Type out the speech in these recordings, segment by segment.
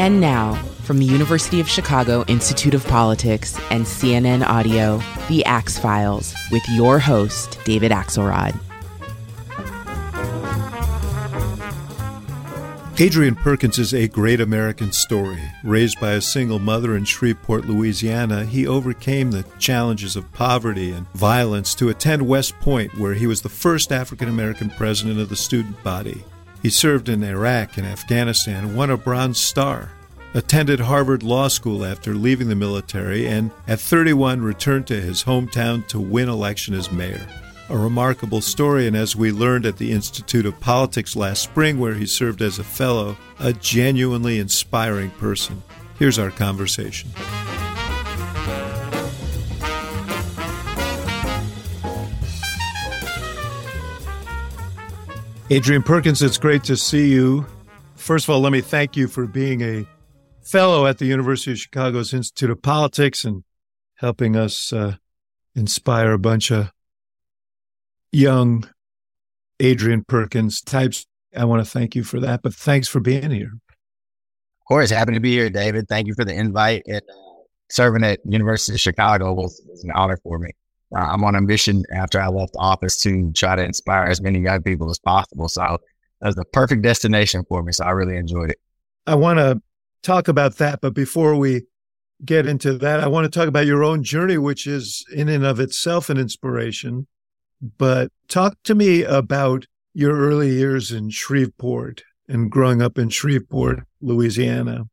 And now, from the University of Chicago Institute of Politics and CNN Audio, The Axe Files, with your host, David Axelrod. Adrian Perkins is a great American story. Raised by a single mother in Shreveport, Louisiana, he overcame the challenges of poverty and violence to attend West Point, where he was the first African American president of the student body. He served in Iraq and Afghanistan won a Bronze Star. Attended Harvard Law School after leaving the military, and at 31 returned to his hometown to win election as mayor a remarkable story, and as we learned at the Institute of Politics last spring, where he served as a fellow, a genuinely inspiring person. Here's our conversation. Adrian Perkins, it's great to see you. First of all, let me thank you for being a fellow at the University of Chicago's Institute of Politics and helping us uh, inspire a bunch of young Adrian Perkins types. I want to thank you for that, but thanks for being here. Of course, happy to be here, David. Thank you for the invite. And uh, serving at University of Chicago was, was an honor for me. Uh, I'm on a mission after I left office to try to inspire as many young people as possible. So that was the perfect destination for me. So I really enjoyed it. I want to talk about that, but before we get into that, I want to talk about your own journey, which is in and of itself an inspiration. But talk to me about your early years in Shreveport and growing up in Shreveport, Louisiana.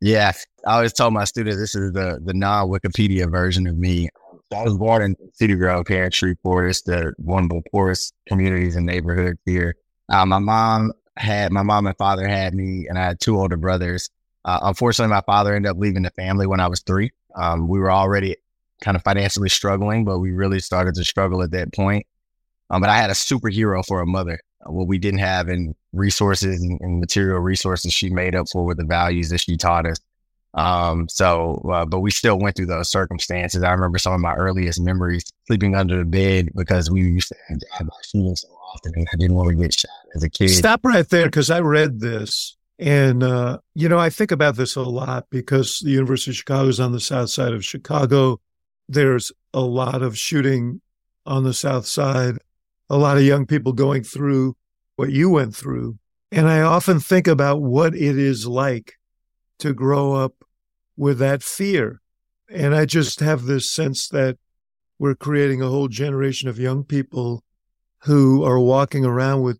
Yeah, I always tell my students this is the the non Wikipedia version of me. I was born in Cedar Grove here in Shreveport. It's the one of the poorest communities and neighborhoods here. Uh, my mom had my mom and father had me, and I had two older brothers. Uh, unfortunately, my father ended up leaving the family when I was three. Um, we were already kind of financially struggling, but we really started to struggle at that point. Um, but I had a superhero for a mother. Uh, what we didn't have in resources and, and, material resources, she made up for with the values that she taught us. Um, so, uh, but we still went through those circumstances. I remember some of my earliest memories sleeping under the bed because we used to have drive-by shooting so often, and I didn't want to get shot as a kid. Stop right there because I read this. And, uh, you know, I think about this a lot because the University of Chicago is on the south side of Chicago there's a lot of shooting on the South Side, a lot of young people going through what you went through. And I often think about what it is like to grow up with that fear. And I just have this sense that we're creating a whole generation of young people who are walking around with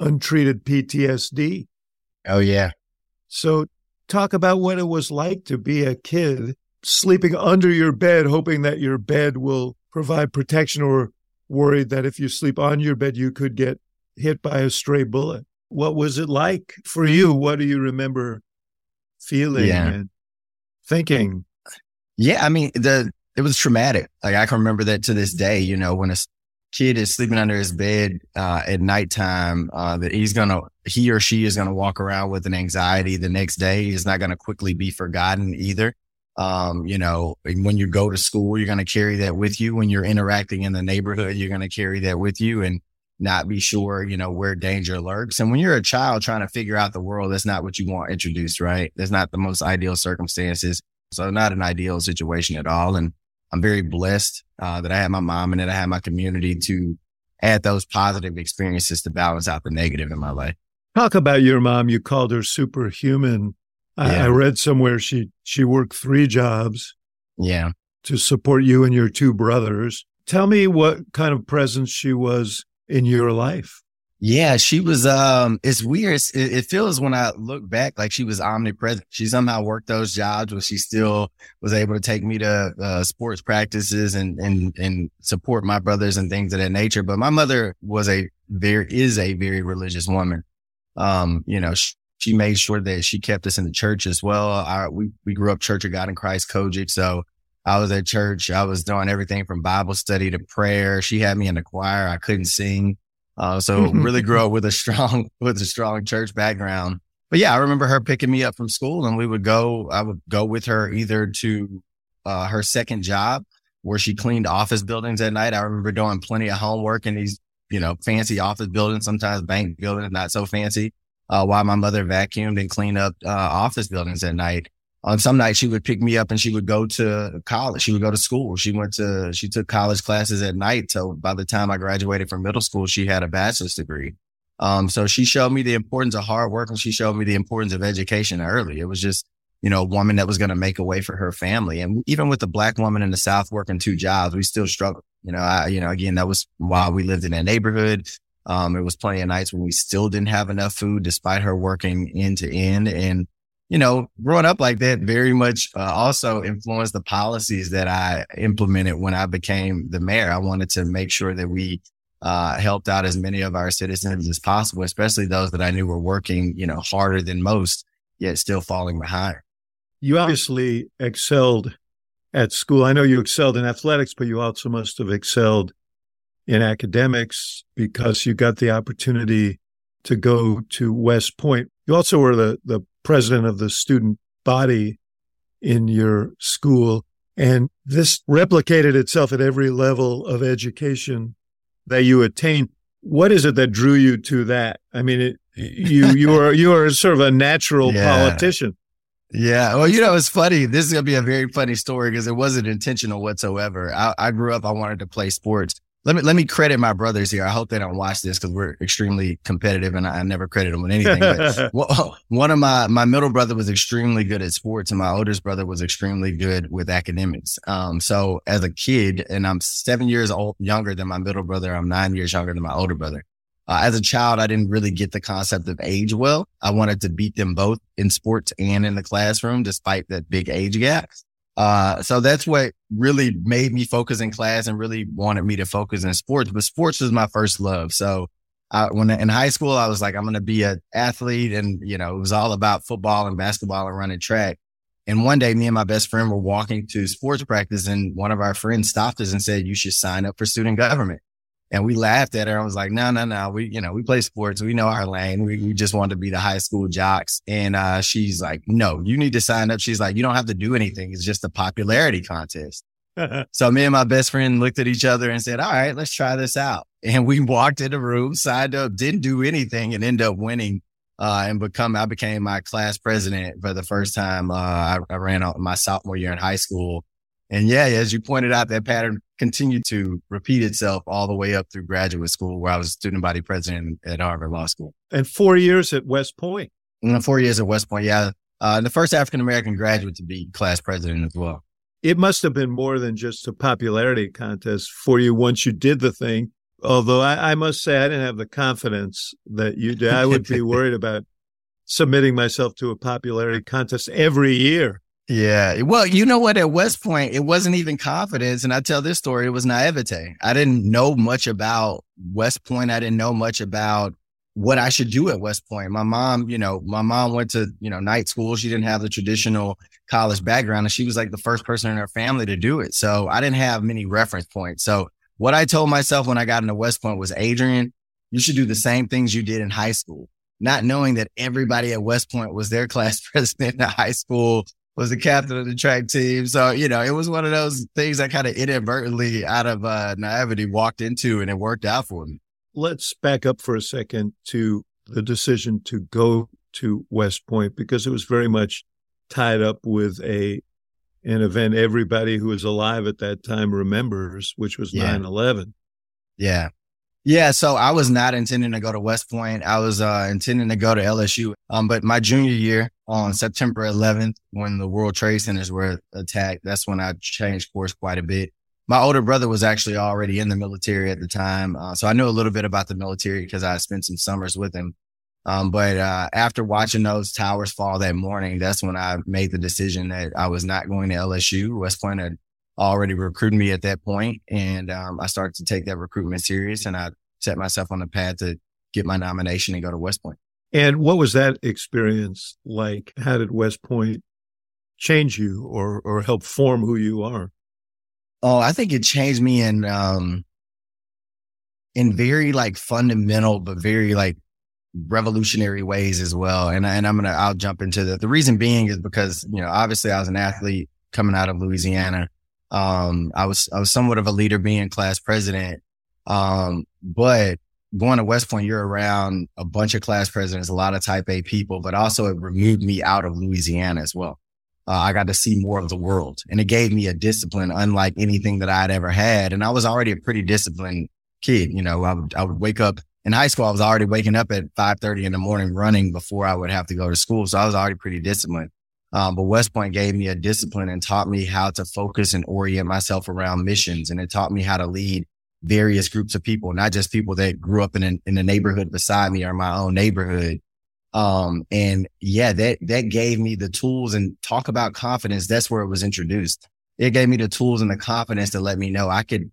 untreated PTSD. Oh, yeah. So, talk about what it was like to be a kid sleeping under your bed, hoping that your bed will provide protection, or worried that if you sleep on your bed, you could get hit by a stray bullet. What was it like for you? What do you remember feeling yeah. and thinking? Yeah, I mean, the it was traumatic. Like I can remember that to this day. You know, when a kid is sleeping under his bed uh, at nighttime, uh, that he's gonna he or she is gonna walk around with an anxiety the next day. Is not gonna quickly be forgotten either. Um, you know, when you go to school, you're going to carry that with you. When you're interacting in the neighborhood, you're going to carry that with you and not be sure, you know, where danger lurks. And when you're a child trying to figure out the world, that's not what you want introduced, right? That's not the most ideal circumstances. So not an ideal situation at all. And I'm very blessed uh, that I had my mom and that I had my community to add those positive experiences to balance out the negative in my life. Talk about your mom. You called her superhuman. I, I read somewhere she she worked three jobs. Yeah. To support you and your two brothers. Tell me what kind of presence she was in your life. Yeah, she was. Um, it's weird. It, it, feels when I look back like she was omnipresent. She somehow worked those jobs, but she still was able to take me to uh, sports practices and and and support my brothers and things of that nature. But my mother was a very is a very religious woman. Um, you know, she, she made sure that she kept us in the church as well. I, we, we grew up Church of God in Christ COGIC. So I was at church. I was doing everything from Bible study to prayer. She had me in the choir. I couldn't sing. Uh, so really grew up with a strong, with a strong church background. But yeah, I remember her picking me up from school and we would go, I would go with her either to, uh, her second job where she cleaned office buildings at night. I remember doing plenty of homework in these, you know, fancy office buildings, sometimes bank buildings, not so fancy uh, while my mother vacuumed and cleaned up uh, office buildings at night. On some nights, she would pick me up and she would go to college. She would go to school. She went to, she took college classes at night. So by the time I graduated from middle school, she had a bachelor's degree. Um, so she showed me the importance of hard work and she showed me the importance of education early. It was just, you know, a woman that was going to make a way for her family. And even with the black woman in the South working two jobs, we still struggle. You know, I, you know, again, that was while we lived in that neighborhood. Um, it was plenty of nights when we still didn't have enough food despite her working end to end. And, you know, growing up like that very much uh, also influenced the policies that I implemented when I became the mayor. I wanted to make sure that we uh, helped out as many of our citizens as possible, especially those that I knew were working, you know, harder than most, yet still falling behind. You obviously excelled at school. I know you excelled in athletics, but you also must have excelled in academics because you got the opportunity to go to West Point. You also were the, the president of the student body in your school. And this replicated itself at every level of education that you attained. What is it that drew you to that? I mean, it, you you are you are sort of a natural yeah. politician. Yeah. Well, you know, it's funny. This is going to be a very funny story because it wasn't intentional whatsoever. I, I, grew up, I wanted to play sports let me let me credit my brothers here. I hope they don't watch this because we're extremely competitive, and I, I never credit them with anything. But one of my my middle brother was extremely good at sports, and my oldest brother was extremely good with academics. Um, so as a kid, and I'm seven years old younger than my middle brother. I'm nine years younger than my older brother. Uh, as a child, I didn't really get the concept of age well. I wanted to beat them both in sports and in the classroom, despite that big age gap. Uh, so that's what really made me focus in class and really wanted me to focus in sports. But sports was my first love. So I, when in high school, I was like, I'm going to be an athlete. And, you know, it was all about football and basketball and running track. And one day, me and my best friend were walking to sports practice, and one of our friends stopped us and said, You should sign up for student government. And we laughed at her. I was like, no, no, no. We, you know, we play sports. We know our lane. We, we just want to be the high school jocks. And, uh, she's like, no, you need to sign up. She's like, you don't have to do anything. It's just a popularity contest. so me and my best friend looked at each other and said, all right, let's try this out. And we walked in the room, signed up, didn't do anything and ended up winning. Uh, and become, I became my class president for the first time. Uh, I, I ran out my sophomore year in high school. And yeah, as you pointed out, that pattern continued to repeat itself all the way up through graduate school, where I was student body president at Harvard Law School. And four years at West Point. And four years at West Point, yeah. Uh, the first African American graduate to be class president as well. It must have been more than just a popularity contest for you once you did the thing. Although I, I must say, I didn't have the confidence that you did. I would be worried about submitting myself to a popularity contest every year. Yeah. Well, you know what? At West Point, it wasn't even confidence. And I tell this story, it was naivete. I didn't know much about West Point. I didn't know much about what I should do at West Point. My mom, you know, my mom went to, you know, night school. She didn't have the traditional college background and she was like the first person in her family to do it. So I didn't have many reference points. So what I told myself when I got into West Point was, Adrian, you should do the same things you did in high school not knowing that everybody at West Point was their class president in high school, was the captain of the track team. So, you know, it was one of those things I kind of inadvertently out of uh, naivety walked into and it worked out for me. Let's back up for a second to the decision to go to West Point because it was very much tied up with a an event everybody who was alive at that time remembers, which was yeah. 9-11. Yeah. Yeah, so I was not intending to go to West Point. I was uh, intending to go to LSU. Um, but my junior year on September 11th, when the World Trade Centers were attacked, that's when I changed course quite a bit. My older brother was actually already in the military at the time, uh, so I knew a little bit about the military because I spent some summers with him. Um, but uh, after watching those towers fall that morning, that's when I made the decision that I was not going to LSU. West Point had already recruiting me at that point, and um, I started to take that recruitment serious, and I set myself on the path to get my nomination and go to West Point. And what was that experience like? How did West Point change you or or help form who you are? Oh, I think it changed me in um in very like fundamental but very like revolutionary ways as well. And and I'm gonna I'll jump into the the reason being is because you know obviously I was an athlete coming out of Louisiana. Um, I was I was somewhat of a leader being class president. Um, but going to West Point, you're around a bunch of class presidents, a lot of type A people, but also it removed me out of Louisiana as well. Uh, I got to see more of the world and it gave me a discipline unlike anything that I'd ever had. And I was already a pretty disciplined kid. You know, I would, I would wake up in high school. I was already waking up at 530 in the morning running before I would have to go to school. So I was already pretty disciplined. Um, but West Point gave me a discipline and taught me how to focus and orient myself around missions. And it taught me how to lead various groups of people, not just people that grew up in, in the neighborhood beside me or my own neighborhood. Um, and yeah, that, that gave me the tools and talk about confidence. That's where it was introduced. It gave me the tools and the confidence to let me know I could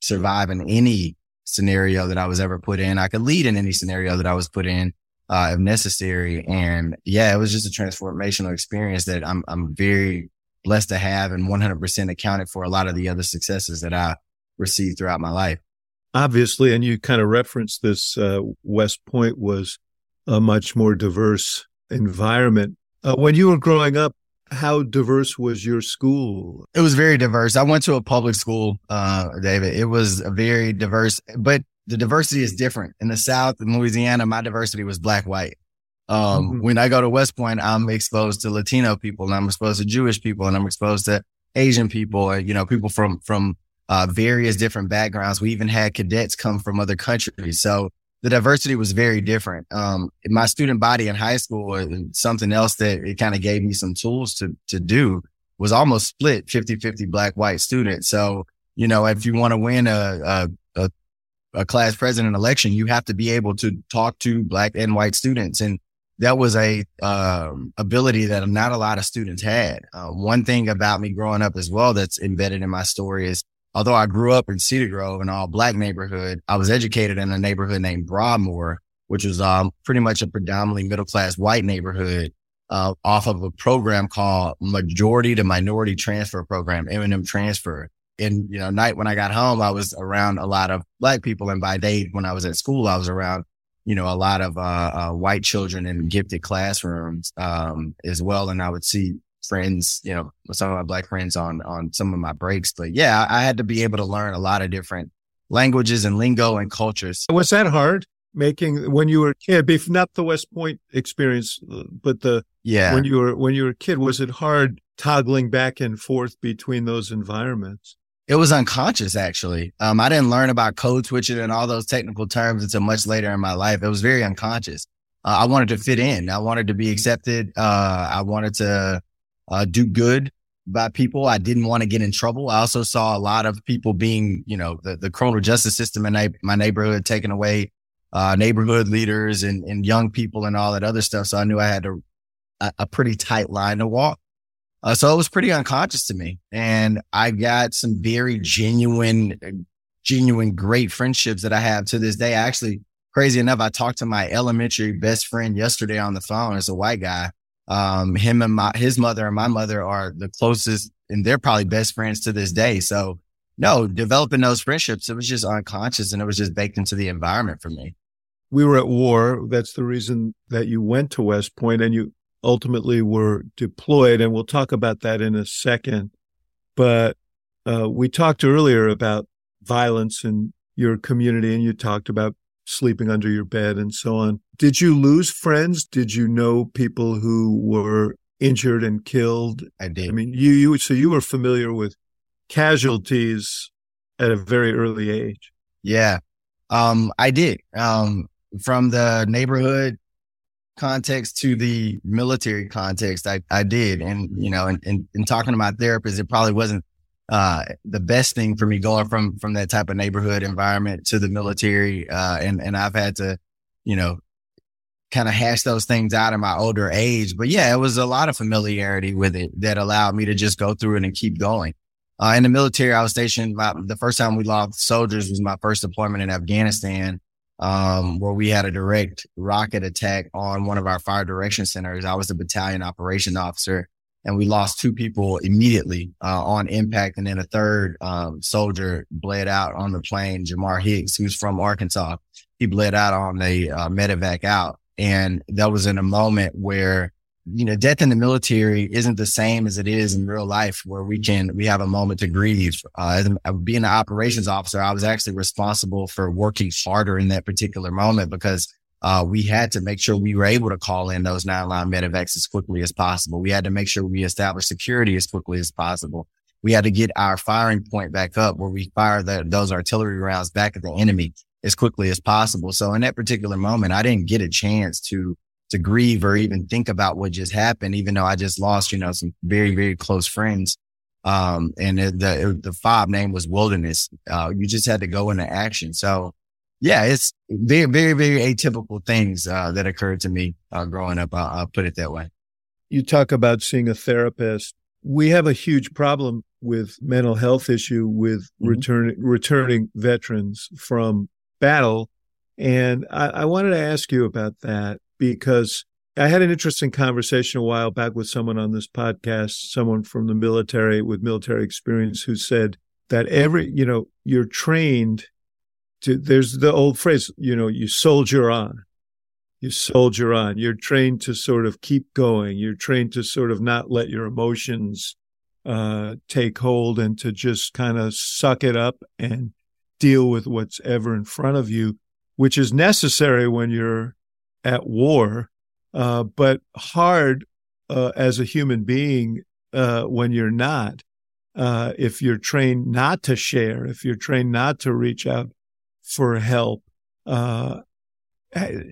survive in any scenario that I was ever put in. I could lead in any scenario that I was put in, uh, if necessary. And yeah, it was just a transformational experience that I'm, I'm very blessed to have and 100% accounted for a lot of the other successes that I received throughout my life. Obviously, and you kind of referenced this, uh, West Point was a much more diverse environment. Uh, when you were growing up, how diverse was your school? It was very diverse. I went to a public school, uh, David. It was a very diverse, but the diversity is different. In the South, in Louisiana, my diversity was black, white. Um, mm-hmm. when I go to West Point, I'm exposed to Latino people and I'm exposed to Jewish people and I'm exposed to Asian people and, you know, people from, from, uh, various different backgrounds. We even had cadets come from other countries. So the diversity was very different. Um, my student body in high school, something else that it kind of gave me some tools to, to do was almost split 50, 50 black, white students. So, you know, if you want to win a, a, a, class president election, you have to be able to talk to black and white students. And that was a, um, ability that not a lot of students had. Uh, one thing about me growing up as well that's embedded in my story is although I grew up in Cedar Grove, an all black neighborhood, I was educated in a neighborhood named Broadmoor, which was um, pretty much a predominantly middle class white neighborhood uh, off of a program called Majority to Minority Transfer Program, M&M Transfer. And, you know, night when I got home, I was around a lot of black people. And by day when I was at school, I was around, you know, a lot of, uh, uh, white children in gifted classrooms, um, as well. And I would see friends, you know, some of my black friends on, on some of my breaks. But yeah, I had to be able to learn a lot of different languages and lingo and cultures. Was that hard making when you were a kid? Not the West Point experience, but the, yeah, when you were, when you were a kid, was it hard toggling back and forth between those environments? It was unconscious, actually. Um, I didn't learn about code switching and all those technical terms until much later in my life. It was very unconscious. Uh, I wanted to fit in. I wanted to be accepted. Uh, I wanted to uh, do good by people. I didn't want to get in trouble. I also saw a lot of people being, you know, the, the criminal justice system in my neighborhood taking away uh, neighborhood leaders and, and young people and all that other stuff. So I knew I had a, a pretty tight line to walk. Uh, so it was pretty unconscious to me. And I got some very genuine, genuine, great friendships that I have to this day. Actually, crazy enough, I talked to my elementary best friend yesterday on the phone It's a white guy um, him and my, his mother and my mother are the closest and they're probably best friends to this day. So no, developing those friendships, it was just unconscious and it was just baked into the environment for me. We were at war. That's the reason that you went to West Point and you ultimately were deployed. And we'll talk about that in a second. But uh, we talked earlier about violence in your community and you talked about sleeping under your bed and so on. Did you lose friends? Did you know people who were injured and killed? I did. I mean, you, you, so you were familiar with casualties at a very early age. Yeah. Um, I did. Um, from the neighborhood context to the military context, I, I did. And, you know, and, and, and talking to my therapist, it probably wasn't uh, the best thing for me going from, from that type of neighborhood environment to the military. Uh, and, and I've had to, you know, kind of hash those things out in my older age. But yeah, it was a lot of familiarity with it that allowed me to just go through it and keep going. Uh, in the military, I was stationed. My, the first time we lost soldiers was my first deployment in Afghanistan, um, where we had a direct rocket attack on one of our fire direction centers. I was the battalion operation officer and we lost two people immediately uh, on impact. And then a third um, soldier bled out on the plane, Jamar Hicks, who's from Arkansas. He bled out on the uh, medevac out. And that was in a moment where you know, death in the military isn't the same as it is in real life where we can, we have a moment to grieve. Uh, being an operations officer, I was actually responsible for working harder in that particular moment because uh, we had to make sure we were able to call in those nine line medevacs as quickly as possible. We had to make sure we established security as quickly as possible. We had to get our firing point back up where we fire the, those artillery rounds back at the enemy as quickly as possible. So in that particular moment, I didn't get a chance to to grieve or even think about what just happened, even though I just lost, you know, some very, very close friends. Um, and it, the, the fob name was wilderness. Uh, you just had to go into action. So yeah, it's very, very, very atypical things, uh, that occurred to me, uh, growing up. I'll, I'll put it that way. You talk about seeing a therapist. We have a huge problem with mental health issue with mm-hmm. returning, returning veterans from battle. And I, I wanted to ask you about that because I had an interesting conversation a while back with someone on this podcast, someone from the military with military experience who said that every, you know, you're trained to, there's the old phrase, you know, you soldier on. You soldier on. You're trained to sort of keep going. You're trained to sort of not let your emotions uh, take hold and to just kind of suck it up and deal with what's ever in front of you, which is necessary when you're at war, uh, but hard uh, as a human being uh, when you're not. Uh, if you're trained not to share, if you're trained not to reach out for help, uh,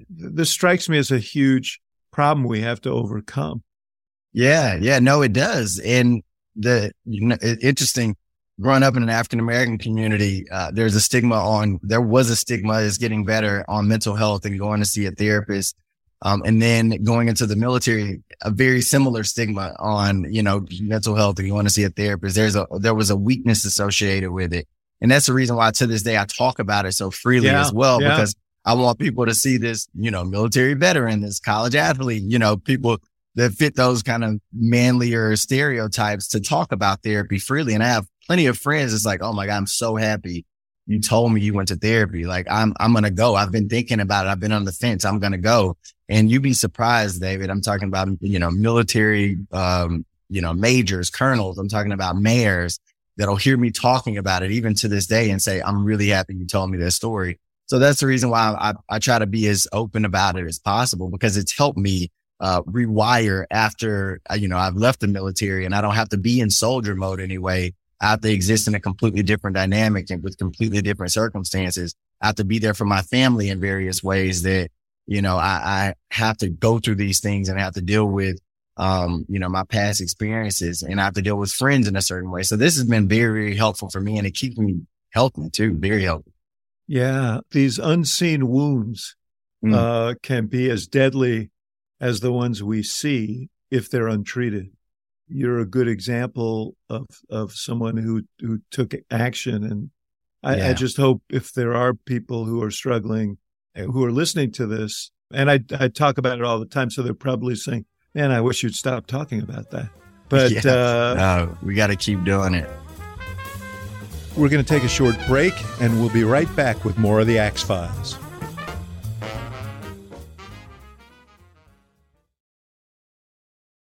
this strikes me as a huge problem we have to overcome. Yeah, yeah, no, it does. And the you know, interesting growing up in an African American community, uh, there's a stigma on, there was a stigma is getting better on mental health and going to see a therapist. Um, and then going into the military, a very similar stigma on, you know, mental health and you want to see a therapist. There's a, there was a weakness associated with it. And that's the reason why to this day I talk about it so freely yeah, as well, yeah. because I want people to see this, you know, military veteran, this college athlete, you know, people that fit those kind of manlier stereotypes to talk about therapy freely. And I have plenty of friends. It's like, oh my God, I'm so happy you told me you went to therapy. Like I'm, I'm going to go. I've been thinking about it. I've been on the fence. I'm going to go. And you'd be surprised, David. I'm talking about, you know, military, um, you know, majors, colonels. I'm talking about mayors that'll hear me talking about it even to this day and say, I'm really happy you told me this story. So that's the reason why I, I try to be as open about it as possible because it's helped me uh, rewire after, uh, you know, I've left the military and I don't have to be in soldier mode anyway have to exist in a completely different dynamic and with completely different circumstances. I have to be there for my family in various ways that, you know, I, I have to go through these things and I have to deal with, um, you know, my past experiences and I have to deal with friends in a certain way. So this has been very, very helpful for me and it keeps me healthy too. Very healthy. Yeah. These unseen wounds, mm. uh, can be as deadly as the ones we see if they're untreated you're a good example of of someone who who took action. And I, yeah. I, just hope if there are people who are struggling who are listening to this and I, I talk about it all the time so they're probably saying man i wish you'd stop talking about that. But uh, no, we got to keep doing it. we're going to take a short break and we'll be right back with more of the axe files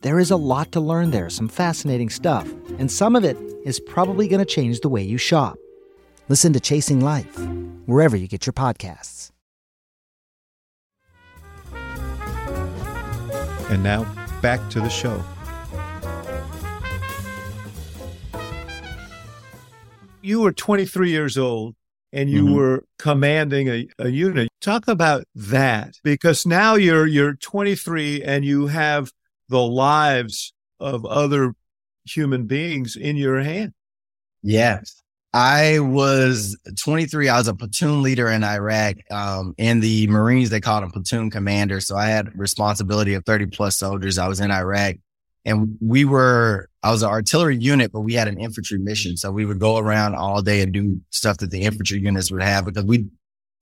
There is a lot to learn there, some fascinating stuff, and some of it is probably going to change the way you shop. Listen to Chasing Life wherever you get your podcasts. And now, back to the show. You were 23 years old and you mm-hmm. were commanding a, a unit. Talk about that because now you're you're 23 and you have the lives of other human beings in your hand. Yes. I was 23. I was a platoon leader in Iraq. Um, in the Marines, they called him platoon commander. So I had responsibility of 30 plus soldiers. I was in Iraq and we were, I was an artillery unit, but we had an infantry mission. So we would go around all day and do stuff that the infantry units would have because we,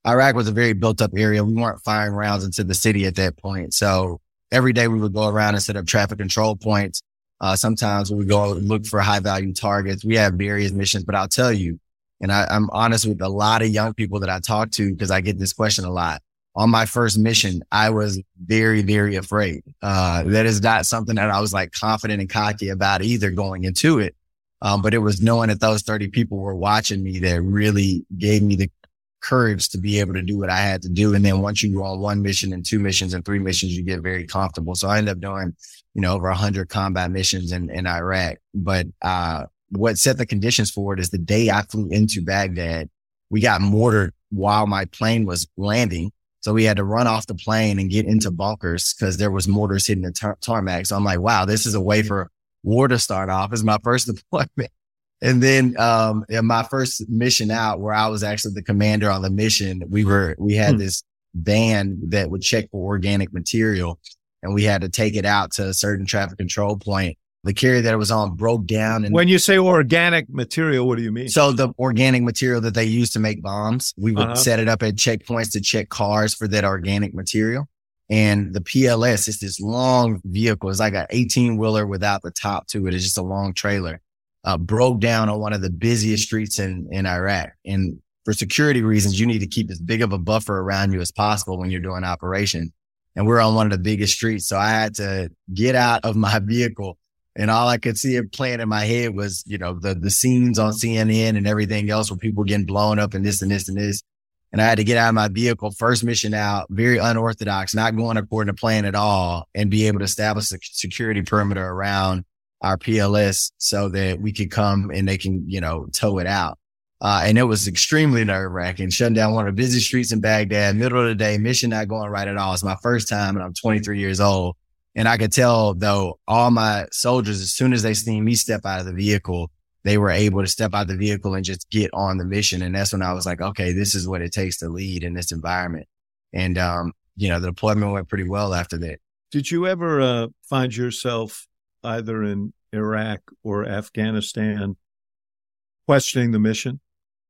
Iraq was a very built up area. We weren't firing rounds into the city at that point. So every day we would go around and set up traffic control points uh, sometimes we go look for high value targets. We have various missions, but I'll tell you, and I, I'm honest with a lot of young people that I talk to because I get this question a lot. On my first mission, I was very, very afraid. Uh, that is not something that I was like confident and cocky about either going into it. Um, but it was knowing that those 30 people were watching me that really gave me the courage to be able to do what I had to do. And then once you go on one mission and two missions and three missions, you get very comfortable. So I ended up doing, you know, over a hundred combat missions in, in Iraq. But, uh, what set the conditions for it is the day I flew into Baghdad, we got mortared while my plane was landing. So we had to run off the plane and get into bunkers because there was mortars hitting the tar- tarmac. So I'm like, wow, this is a way for war to start off. It's my first deployment. And then, um, my first mission out where I was actually the commander on the mission, we were, we had hmm. this van that would check for organic material and we had to take it out to a certain traffic control point. The carrier that it was on broke down. And when you say organic material, what do you mean? So the organic material that they use to make bombs, we would uh-huh. set it up at checkpoints to check cars for that organic material. And the PLS is this long vehicle. It's like an 18 wheeler without the top to it. It's just a long trailer uh, broke down on one of the busiest streets in, in Iraq. And for security reasons, you need to keep as big of a buffer around you as possible when you're doing operation. And we're on one of the biggest streets. So I had to get out of my vehicle and all I could see it playing in my head was, you know, the, the scenes on CNN and everything else where people getting blown up and this and this and this. And I had to get out of my vehicle, first mission out, very unorthodox, not going according to plan at all, and be able to establish a security perimeter around our PLS so that we could come and they can, you know, tow it out. Uh, and it was extremely nerve wracking, shutting down one of the busy streets in Baghdad, middle of the day, mission not going right at all. It's my first time and I'm 23 years old. And I could tell though, all my soldiers, as soon as they seen me step out of the vehicle, they were able to step out the vehicle and just get on the mission. And that's when I was like, okay, this is what it takes to lead in this environment. And, um, you know, the deployment went pretty well after that. Did you ever, uh, find yourself either in Iraq or Afghanistan questioning the mission?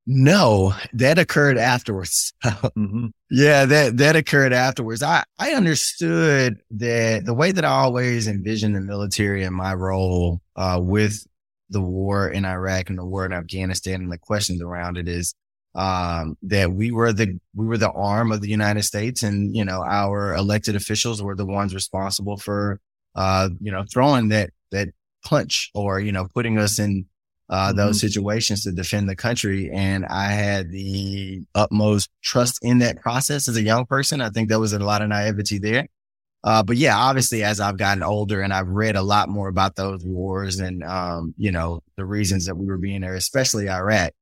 No, that occurred afterwards. mm-hmm. Yeah, that, that occurred afterwards. I, I understood that the way that I always envisioned the military and my role, uh, with the war in Iraq and the war in Afghanistan and the questions around it is, um, that we were the, we were the arm of the United States and, you know, our elected officials were the ones responsible for, uh, you know, throwing that, that punch or, you know, putting us in uh, mm-hmm. those situations to defend the country. And I had the utmost trust in that process as a young person. I think there was a lot of naivety there. Uh, but yeah, obviously, as I've gotten older and I've read a lot more about those wars and, um, you know, the reasons that we were being there, especially Iraq,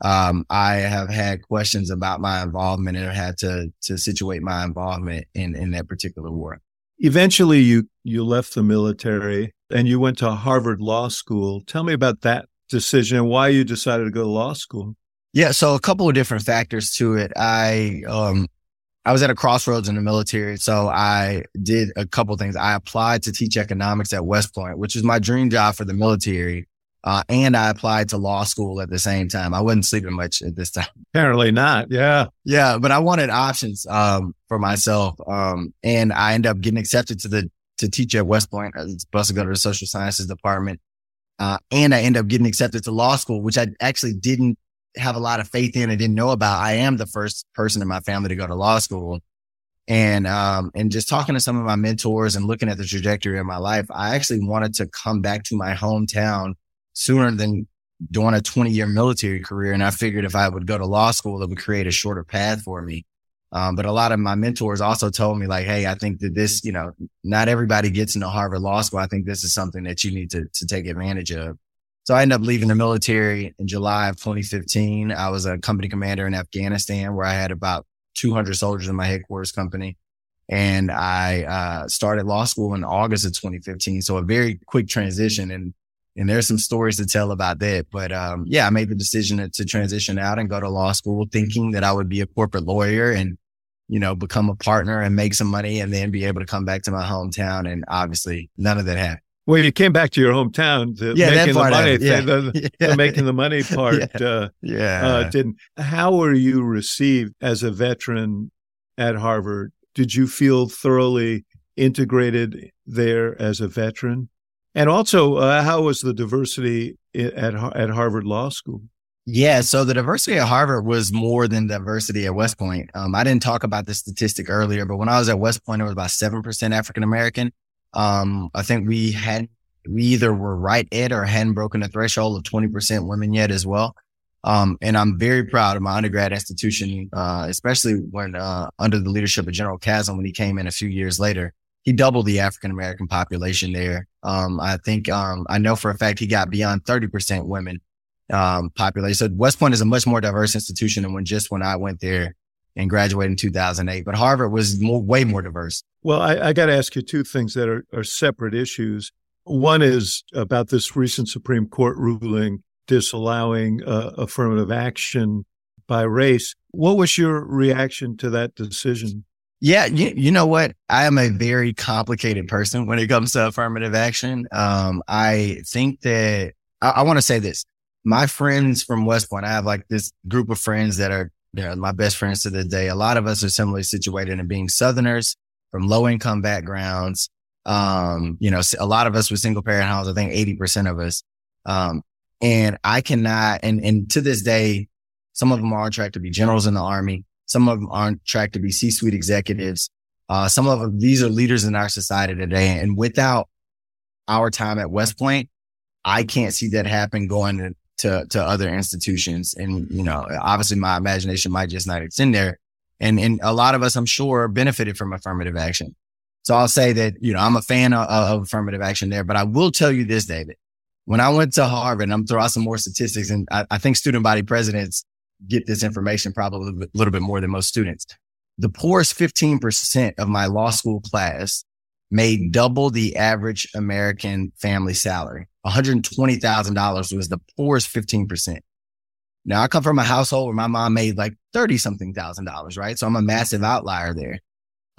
um, I have had questions about my involvement and have had to, to situate my involvement in, in that particular war. Eventually you, you left the military and you went to Harvard Law School. Tell me about that decision and why you decided to go to law school. Yeah, so a couple of different factors to it. I um I was at a crossroads in the military, so I did a couple things. I applied to teach economics at West Point, which is my dream job for the military. Uh, and I applied to law school at the same time. I wasn't sleeping much at this time. Apparently not. Yeah. Yeah. But I wanted options, um, for myself. Um, and I ended up getting accepted to the to teach at West Point. I was supposed to go to the social sciences department. Uh, and I ended up getting accepted to law school, which I actually didn't have a lot of faith in and didn't know about. I am the first person in my family to go to law school. And, um, and just talking to some of my mentors and looking at the trajectory of my life, I actually wanted to come back to my hometown sooner than doing a 20 year military career. And I figured if I would go to law school, it would create a shorter path for me. Um, but a lot of my mentors also told me like, Hey, I think that this, you know, not everybody gets into Harvard Law School. I think this is something that you need to, to take advantage of. So I ended up leaving the military in July of 2015. I was a company commander in Afghanistan where I had about 200 soldiers in my headquarters company. And I, uh, started law school in August of 2015. So a very quick transition. And and there's some stories to tell about that. But um, yeah, I made the decision to, to, transition out and go to law school, thinking that I would be a corporate lawyer and you know become a partner and make some money, and then be able to come back to my hometown. And obviously, none of that happened. Well, you came back to your hometown. The yeah, making the money, yeah. the, yeah. the, making the money part. yeah. Uh, yeah. Uh, didn't. How were you received as a veteran at Harvard? Did you feel thoroughly integrated there as a veteran? And also, uh, how was the diversity at at Harvard Law School? Yeah, so the diversity at Harvard was more than diversity at West Point. Um, I didn't talk about this statistic earlier, but when I was at West Point, it was about seven percent African American. Um, I think we had we either were right at or hadn't broken the threshold of twenty percent women yet as well. Um, and I'm very proud of my undergrad institution, uh, especially when uh, under the leadership of General Caslen when he came in a few years later he doubled the African American population there. Um, I think, um, I know for a fact he got beyond 30% women, um, population. So West Point is a much more diverse institution than when just when I went there and graduated in 2008, but Harvard was more, way more diverse. Well, I, I got to ask you two things that are, are separate issues. One is about this recent Supreme Court ruling disallowing uh, affirmative action by race. What was your reaction to that decision? Yeah, you, you know what? I am a very complicated person when it comes to affirmative action. Um, I think that I, I want to say this. My friends from West Point, I have like this group of friends that are they're my best friends to this day. A lot of us are similarly situated in being Southerners from low income backgrounds. Um, you know, a lot of us with single parent homes. I think 80% of us. Um, and I cannot, and, and to this day, some of them are on track to be generals in the army. Some of them aren't tracked to be C-suite executives. Uh, some of them, these are leaders in our society today. And without our time at West Point, I can't see that happen going to, to other institutions. And, you know, obviously my imagination might just not extend there. And, and a lot of us, I'm sure, benefited from affirmative action. So I'll say that, you know, I'm a fan of, of affirmative action there, but I will tell you this, David. When I went to Harvard, I'm throwing out some more statistics, and I, I think student body presidents get this information probably a little bit more than most students. The poorest 15% of my law school class made double the average American family salary. $120,000 was the poorest 15%. Now I come from a household where my mom made like 30 something thousand dollars, right? So I'm a massive outlier there.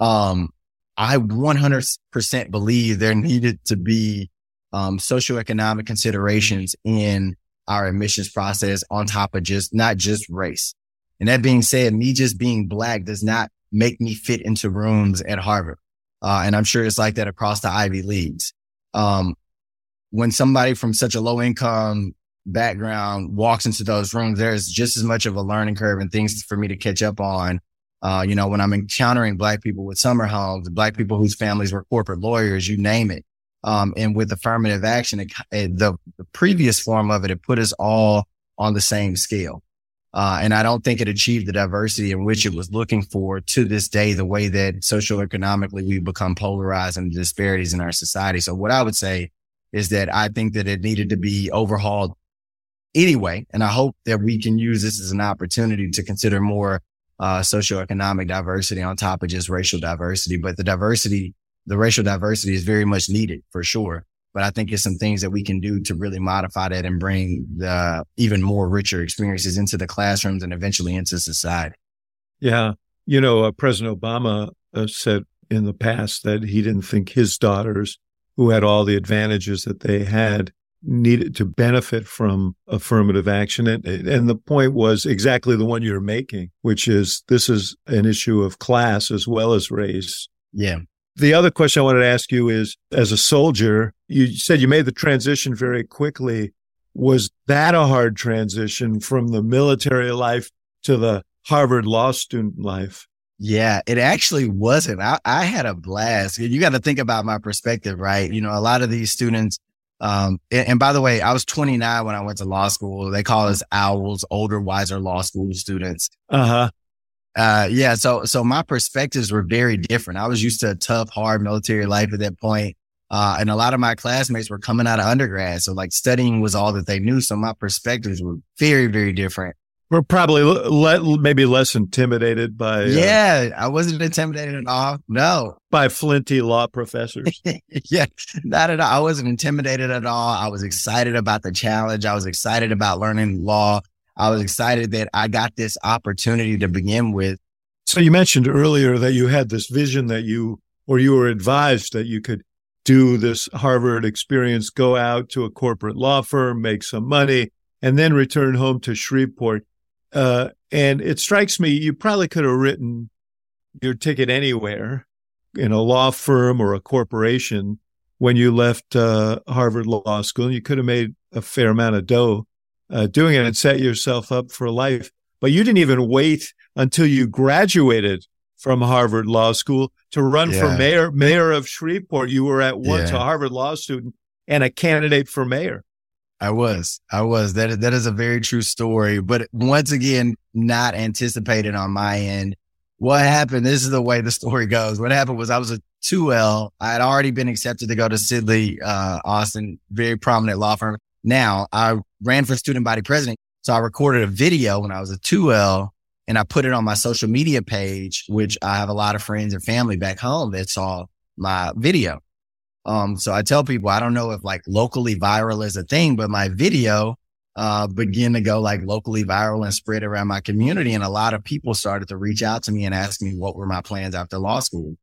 Um, I 100% believe there needed to be, um, socioeconomic considerations in our admissions process on top of just not just race. And that being said, me just being black does not make me fit into rooms at Harvard. Uh, and I'm sure it's like that across the Ivy Leagues. Um, when somebody from such a low income background walks into those rooms, there's just as much of a learning curve and things for me to catch up on. Uh, you know, when I'm encountering black people with summer homes, black people whose families were corporate lawyers, you name it. Um, and with affirmative action, it, it, the, the, previous form of it, it put us all on the same scale. Uh, and I don't think it achieved the diversity in which it was looking for to this day, the way that socioeconomically we become polarized and the disparities in our society. So what I would say is that I think that it needed to be overhauled anyway. And I hope that we can use this as an opportunity to consider more, uh, socioeconomic diversity on top of just racial diversity. But the diversity the racial diversity is very much needed for sure. But I think it's some things that we can do to really modify that and bring the even more richer experiences into the classrooms and eventually into society. Yeah. You know, uh, President Obama uh, said in the past that he didn't think his daughters, who had all the advantages that they had, needed to benefit from affirmative action. And, and the point was exactly the one you're making, which is this is an issue of class as well as race. Yeah The other question I wanted to ask you is as a soldier, you said you made the transition very quickly. Was that a hard transition from the military life to the Harvard law student life? Yeah, it actually wasn't. I, I had a blast. You got to think about my perspective, right? You know, a lot of these students, um, and, and, by the way, I was 29 when I went to law school. They call us owls, older, wiser law school students. Uh-huh. Uh, yeah. So, so my perspectives were very different. I was used to a tough, hard military life at that point. Uh, and a lot of my classmates were coming out of undergrad. So like studying was all that they knew. So my perspectives were very, very different. We're probably le- maybe less intimidated by. Uh, yeah, I wasn't intimidated at all. No, by flinty law professors. yeah, not at all. I wasn't intimidated at all. I was excited about the challenge. I was excited about learning law. I was excited that I got this opportunity to begin with. So you mentioned earlier that you had this vision that you, or you were advised that you could do this Harvard experience, go out to a corporate law firm, make some money, and then return home to Shreveport. Uh, and it strikes me you probably could have written your ticket anywhere in a law firm or a corporation when you left uh, Harvard Law School. You could have made a fair amount of dough uh, doing it and set yourself up for life. But you didn't even wait until you graduated from Harvard Law School to run yeah. for mayor mayor of Shreveport. You were at once yeah. a Harvard Law student and a candidate for mayor. I was. I was. That is, that is a very true story. But once again, not anticipated on my end. What happened? This is the way the story goes. What happened was I was a 2L. I had already been accepted to go to Sidley, uh, Austin, very prominent law firm. Now I ran for student body president. So I recorded a video when I was a 2L and I put it on my social media page, which I have a lot of friends and family back home that saw my video. Um, so I tell people, I don't know if like locally viral is a thing, but my video, uh, began to go like locally viral and spread around my community. And a lot of people started to reach out to me and ask me what were my plans after law school.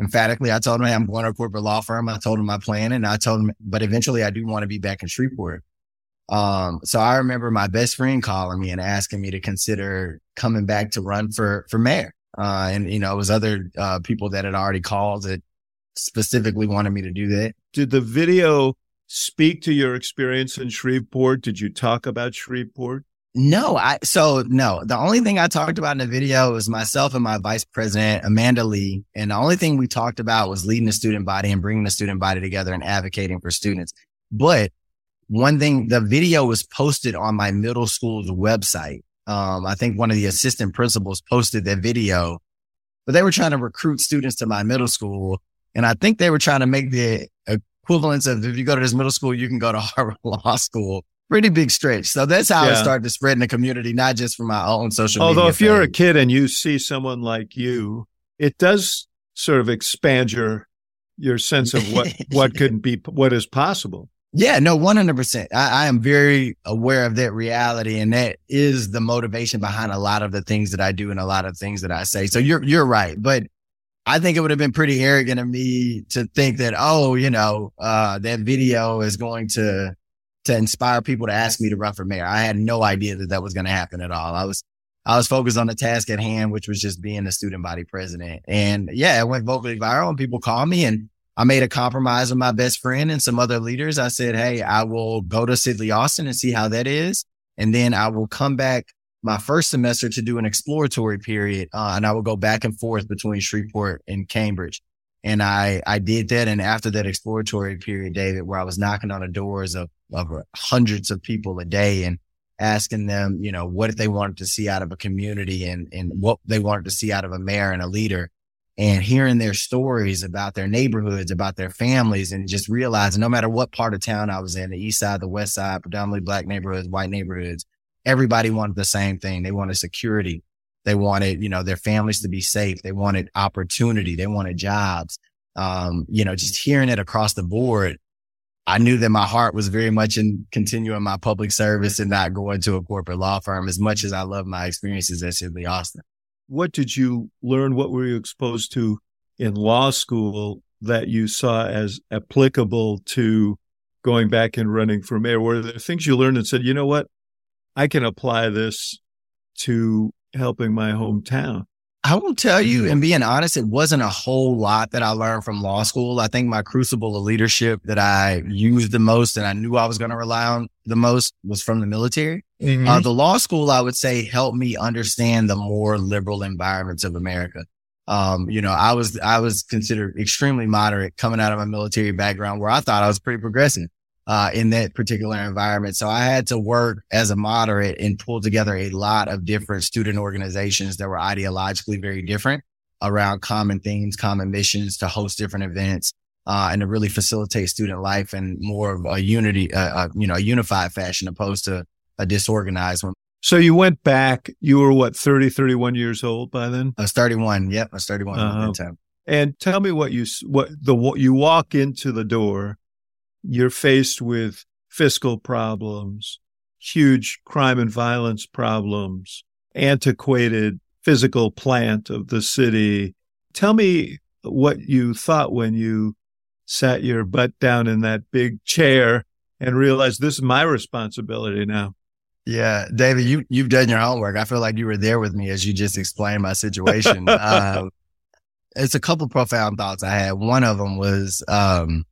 Emphatically, I told him, hey, I'm going to a corporate law firm. I told him my plan and I told him, but eventually I do want to be back in Shreveport. Um, so I remember my best friend calling me and asking me to consider coming back to run for, for mayor. Uh, and you know, it was other, uh, people that had already called that specifically wanted me to do that. Did the video speak to your experience in Shreveport? Did you talk about Shreveport? No, I so no. The only thing I talked about in the video was myself and my vice president Amanda Lee, and the only thing we talked about was leading the student body and bringing the student body together and advocating for students. But one thing, the video was posted on my middle school's website. Um, I think one of the assistant principals posted that video, but they were trying to recruit students to my middle school and I think they were trying to make the equivalence of if you go to this middle school, you can go to Harvard Law School. Pretty big stretch. So that's how yeah. it started to spread in the community, not just from my own social Although if page. you're a kid and you see someone like you, it does sort of expand your your sense of what what could be what is possible. Yeah, no, 100%. I, I, am very aware of that reality. And that is the motivation behind a lot of the things that I do and a lot of things that I say. So you're, you're right. But I think it would have been pretty arrogant of me to think that, oh, you know, uh, that video is going to, to inspire people to ask me to run for mayor. I had no idea that that was going to happen at all. I was, I was focused on the task at hand, which was just being the student body president. And yeah, it went vocally viral and people called me and I made a compromise with my best friend and some other leaders. I said, Hey, I will go to Sidley Austin and see how that is. And then I will come back my first semester to do an exploratory period. Uh, and I will go back and forth between Shreveport and Cambridge. And I, I did that. And after that exploratory period, David, where I was knocking on the doors of, of hundreds of people a day and asking them, you know, what they wanted to see out of a community and, and what they wanted to see out of a mayor and a leader and hearing their stories about their neighborhoods, about their families and just realizing no matter what part of town I was in, the east side, the west side, predominantly black neighborhoods, white neighborhoods, everybody wanted the same thing. They wanted security. They wanted, you know, their families to be safe. They wanted opportunity. They wanted jobs. Um, you know, just hearing it across the board, I knew that my heart was very much in continuing my public service and not going to a corporate law firm as much as I love my experiences at Sidley Austin. What did you learn? What were you exposed to in law school that you saw as applicable to going back and running for mayor? Were there things you learned and said, you know what? I can apply this to helping my hometown. I will tell you, and being honest, it wasn't a whole lot that I learned from law school. I think my crucible of leadership that I used the most and I knew I was going to rely on the most was from the military. Mm-hmm. Uh, the law school, I would say, helped me understand the more liberal environments of America. Um, you know, I was, I was considered extremely moderate coming out of my military background where I thought I was pretty progressive uh, in that particular environment. So I had to work as a moderate and pull together a lot of different student organizations that were ideologically very different around common themes, common missions to host different events. Uh, and to really facilitate student life and more of a unity, uh, uh, you know, a unified fashion opposed to a disorganized one. So you went back, you were what, 30, 31 years old by then? I was 31. Yep. I was 31 uh-huh. And tell me what you, what the, what you walk into the door you're faced with fiscal problems, huge crime and violence problems, antiquated physical plant of the city. Tell me what you thought when you sat your butt down in that big chair and realized this is my responsibility now. Yeah, David, you you've done your homework. I feel like you were there with me as you just explained my situation. uh, it's a couple profound thoughts I had. One of them was um,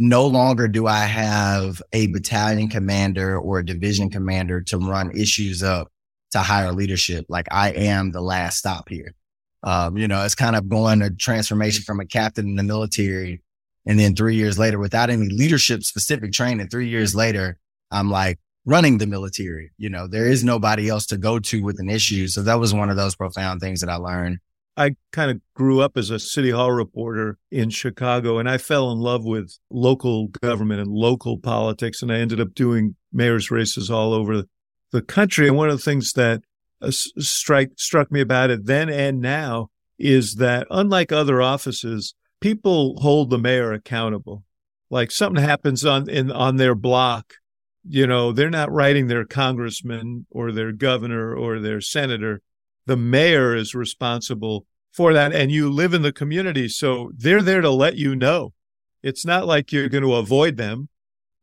no longer do I have a battalion commander or a division commander to run issues up to higher leadership. Like I am the last stop here. Um, you know, it's kind of going a transformation from a captain in the military. And then three years later, without any leadership specific training, three years later, I'm like running the military. You know, there is nobody else to go to with an issue. So that was one of those profound things that I learned. I kind of grew up as a city hall reporter in Chicago and I fell in love with local government and local politics. And I ended up doing mayor's races all over the country. And one of the things that uh, strike, struck me about it then and now is that unlike other offices, people hold the mayor accountable. Like something happens on, in, on their block, you know, they're not writing their congressman or their governor or their senator the mayor is responsible for that and you live in the community. So they're there to let you know. It's not like you're going to avoid them.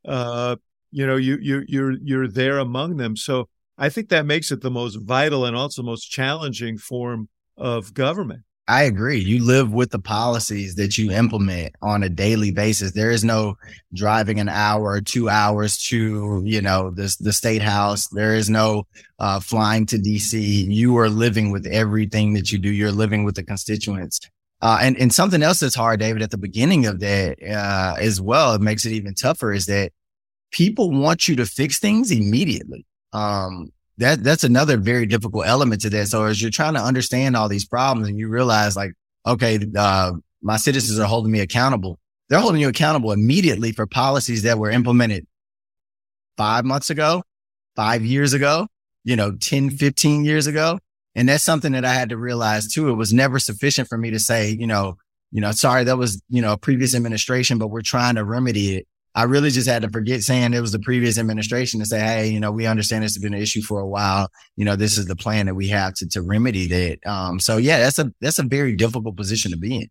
Uh, you know you you you're you're there among them. So i think that makes it the most vital and also most challenging form of government I agree. You live with the policies that you implement on a daily basis. There is no driving an hour or two hours to, you know, the, the state house. There is no uh, flying to DC. You are living with everything that you do. You're living with the constituents. Uh, and, and something else that's hard, David, at the beginning of that, uh, as well, it makes it even tougher is that people want you to fix things immediately. Um, that that's another very difficult element to that. So as you're trying to understand all these problems and you realize like, okay, uh, my citizens are holding me accountable. They're holding you accountable immediately for policies that were implemented five months ago, five years ago, you know, 10, 15 years ago. And that's something that I had to realize too. It was never sufficient for me to say, you know, you know, sorry, that was, you know, a previous administration, but we're trying to remedy it. I really just had to forget saying it was the previous administration to say, Hey, you know, we understand this has been an issue for a while. You know, this is the plan that we have to, to remedy that. Um, so yeah, that's a, that's a very difficult position to be in.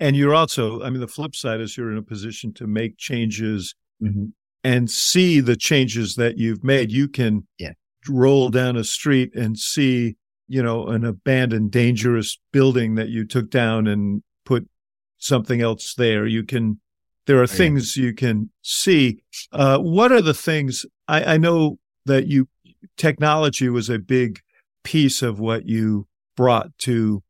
And you're also, I mean, the flip side is you're in a position to make changes mm-hmm. and see the changes that you've made. You can yeah. roll down a street and see, you know, an abandoned, dangerous building that you took down and put something else there. You can there are things you can see. Uh, what are the things I, I know that you technology was a big piece of what you brought to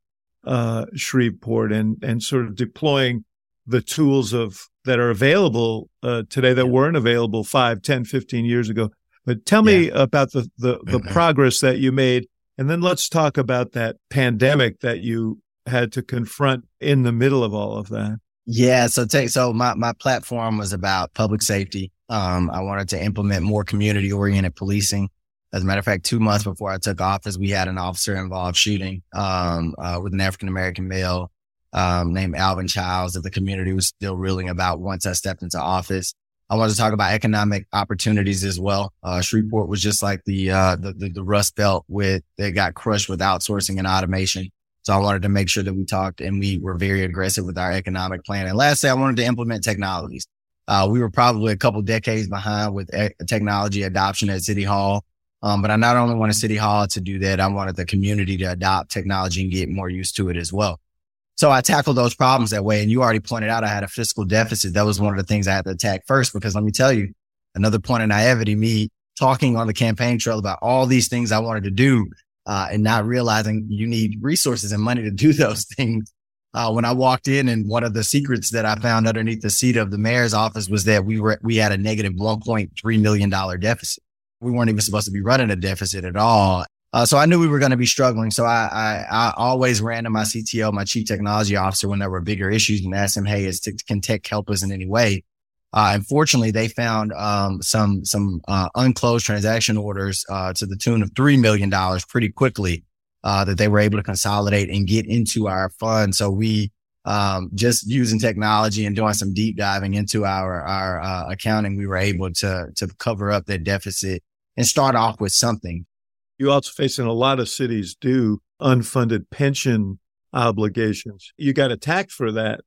uh, Shreveport and and sort of deploying the tools of that are available uh, today that yeah. weren't available 5, 10, 15 years ago. But tell me yeah. about the the, the progress that you made, and then let's talk about that pandemic that you had to confront in the middle of all of that. Yeah. So take, so my, my platform was about public safety. Um, I wanted to implement more community oriented policing. As a matter of fact, two months before I took office, we had an officer involved shooting, um, uh, with an African American male, um, named Alvin Childs that the community was still reeling about once I stepped into office. I wanted to talk about economic opportunities as well. Uh, Shreveport was just like the, uh, the, the, the Rust Belt with, that got crushed with outsourcing and automation. So I wanted to make sure that we talked and we were very aggressive with our economic plan. And lastly, I wanted to implement technologies. Uh, we were probably a couple decades behind with e- technology adoption at City Hall. Um, but I not only wanted City Hall to do that, I wanted the community to adopt technology and get more used to it as well. So I tackled those problems that way. And you already pointed out I had a fiscal deficit. That was one of the things I had to attack first, because let me tell you, another point of naivety, me talking on the campaign trail about all these things I wanted to do, uh, and not realizing you need resources and money to do those things. Uh, when I walked in and one of the secrets that I found underneath the seat of the mayor's office was that we were, we had a $1.3 million deficit. We weren't even supposed to be running a deficit at all. Uh, so I knew we were going to be struggling. So I, I, I, always ran to my CTO, my chief technology officer, when there were bigger issues and asked him, Hey, is t- can tech help us in any way? Uh, unfortunately, they found um, some some uh, unclosed transaction orders uh, to the tune of three million dollars pretty quickly uh, that they were able to consolidate and get into our fund. So we um, just using technology and doing some deep diving into our our uh, accounting, we were able to to cover up that deficit and start off with something. You also facing a lot of cities do unfunded pension obligations. You got attacked for that.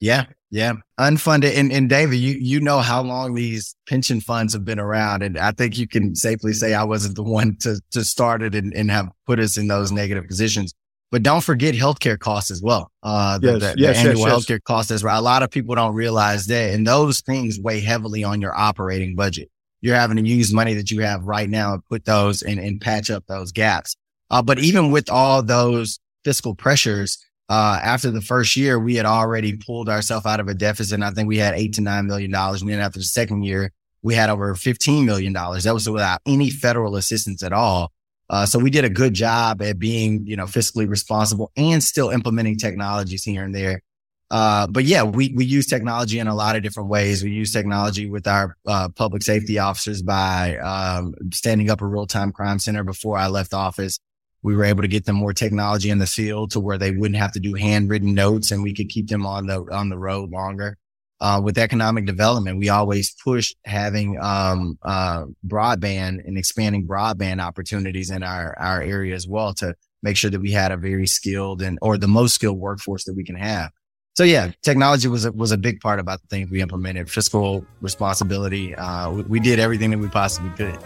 Yeah, yeah, unfunded. And, and David, you you know how long these pension funds have been around, and I think you can safely say I wasn't the one to to start it and, and have put us in those negative positions. But don't forget healthcare costs as well. Uh, the, yes, the, yes, the annual yes, healthcare costs as well. A lot of people don't realize that, and those things weigh heavily on your operating budget. You're having to use money that you have right now and put those and, and patch up those gaps. Uh, but even with all those fiscal pressures, uh, after the first year, we had already pulled ourselves out of a deficit. And I think we had eight to nine million dollars. And then after the second year, we had over $15 million. That was without any federal assistance at all. Uh, so we did a good job at being, you know, fiscally responsible and still implementing technologies here and there. Uh, but yeah, we, we use technology in a lot of different ways. We use technology with our, uh, public safety officers by, um, standing up a real time crime center before I left office we were able to get them more technology in the field to where they wouldn't have to do handwritten notes and we could keep them on the on the road longer. Uh, with economic development, we always pushed having um, uh, broadband and expanding broadband opportunities in our our area as well to make sure that we had a very skilled and or the most skilled workforce that we can have. So yeah, technology was a, was a big part about the things we implemented. Fiscal responsibility, uh, we, we did everything that we possibly could.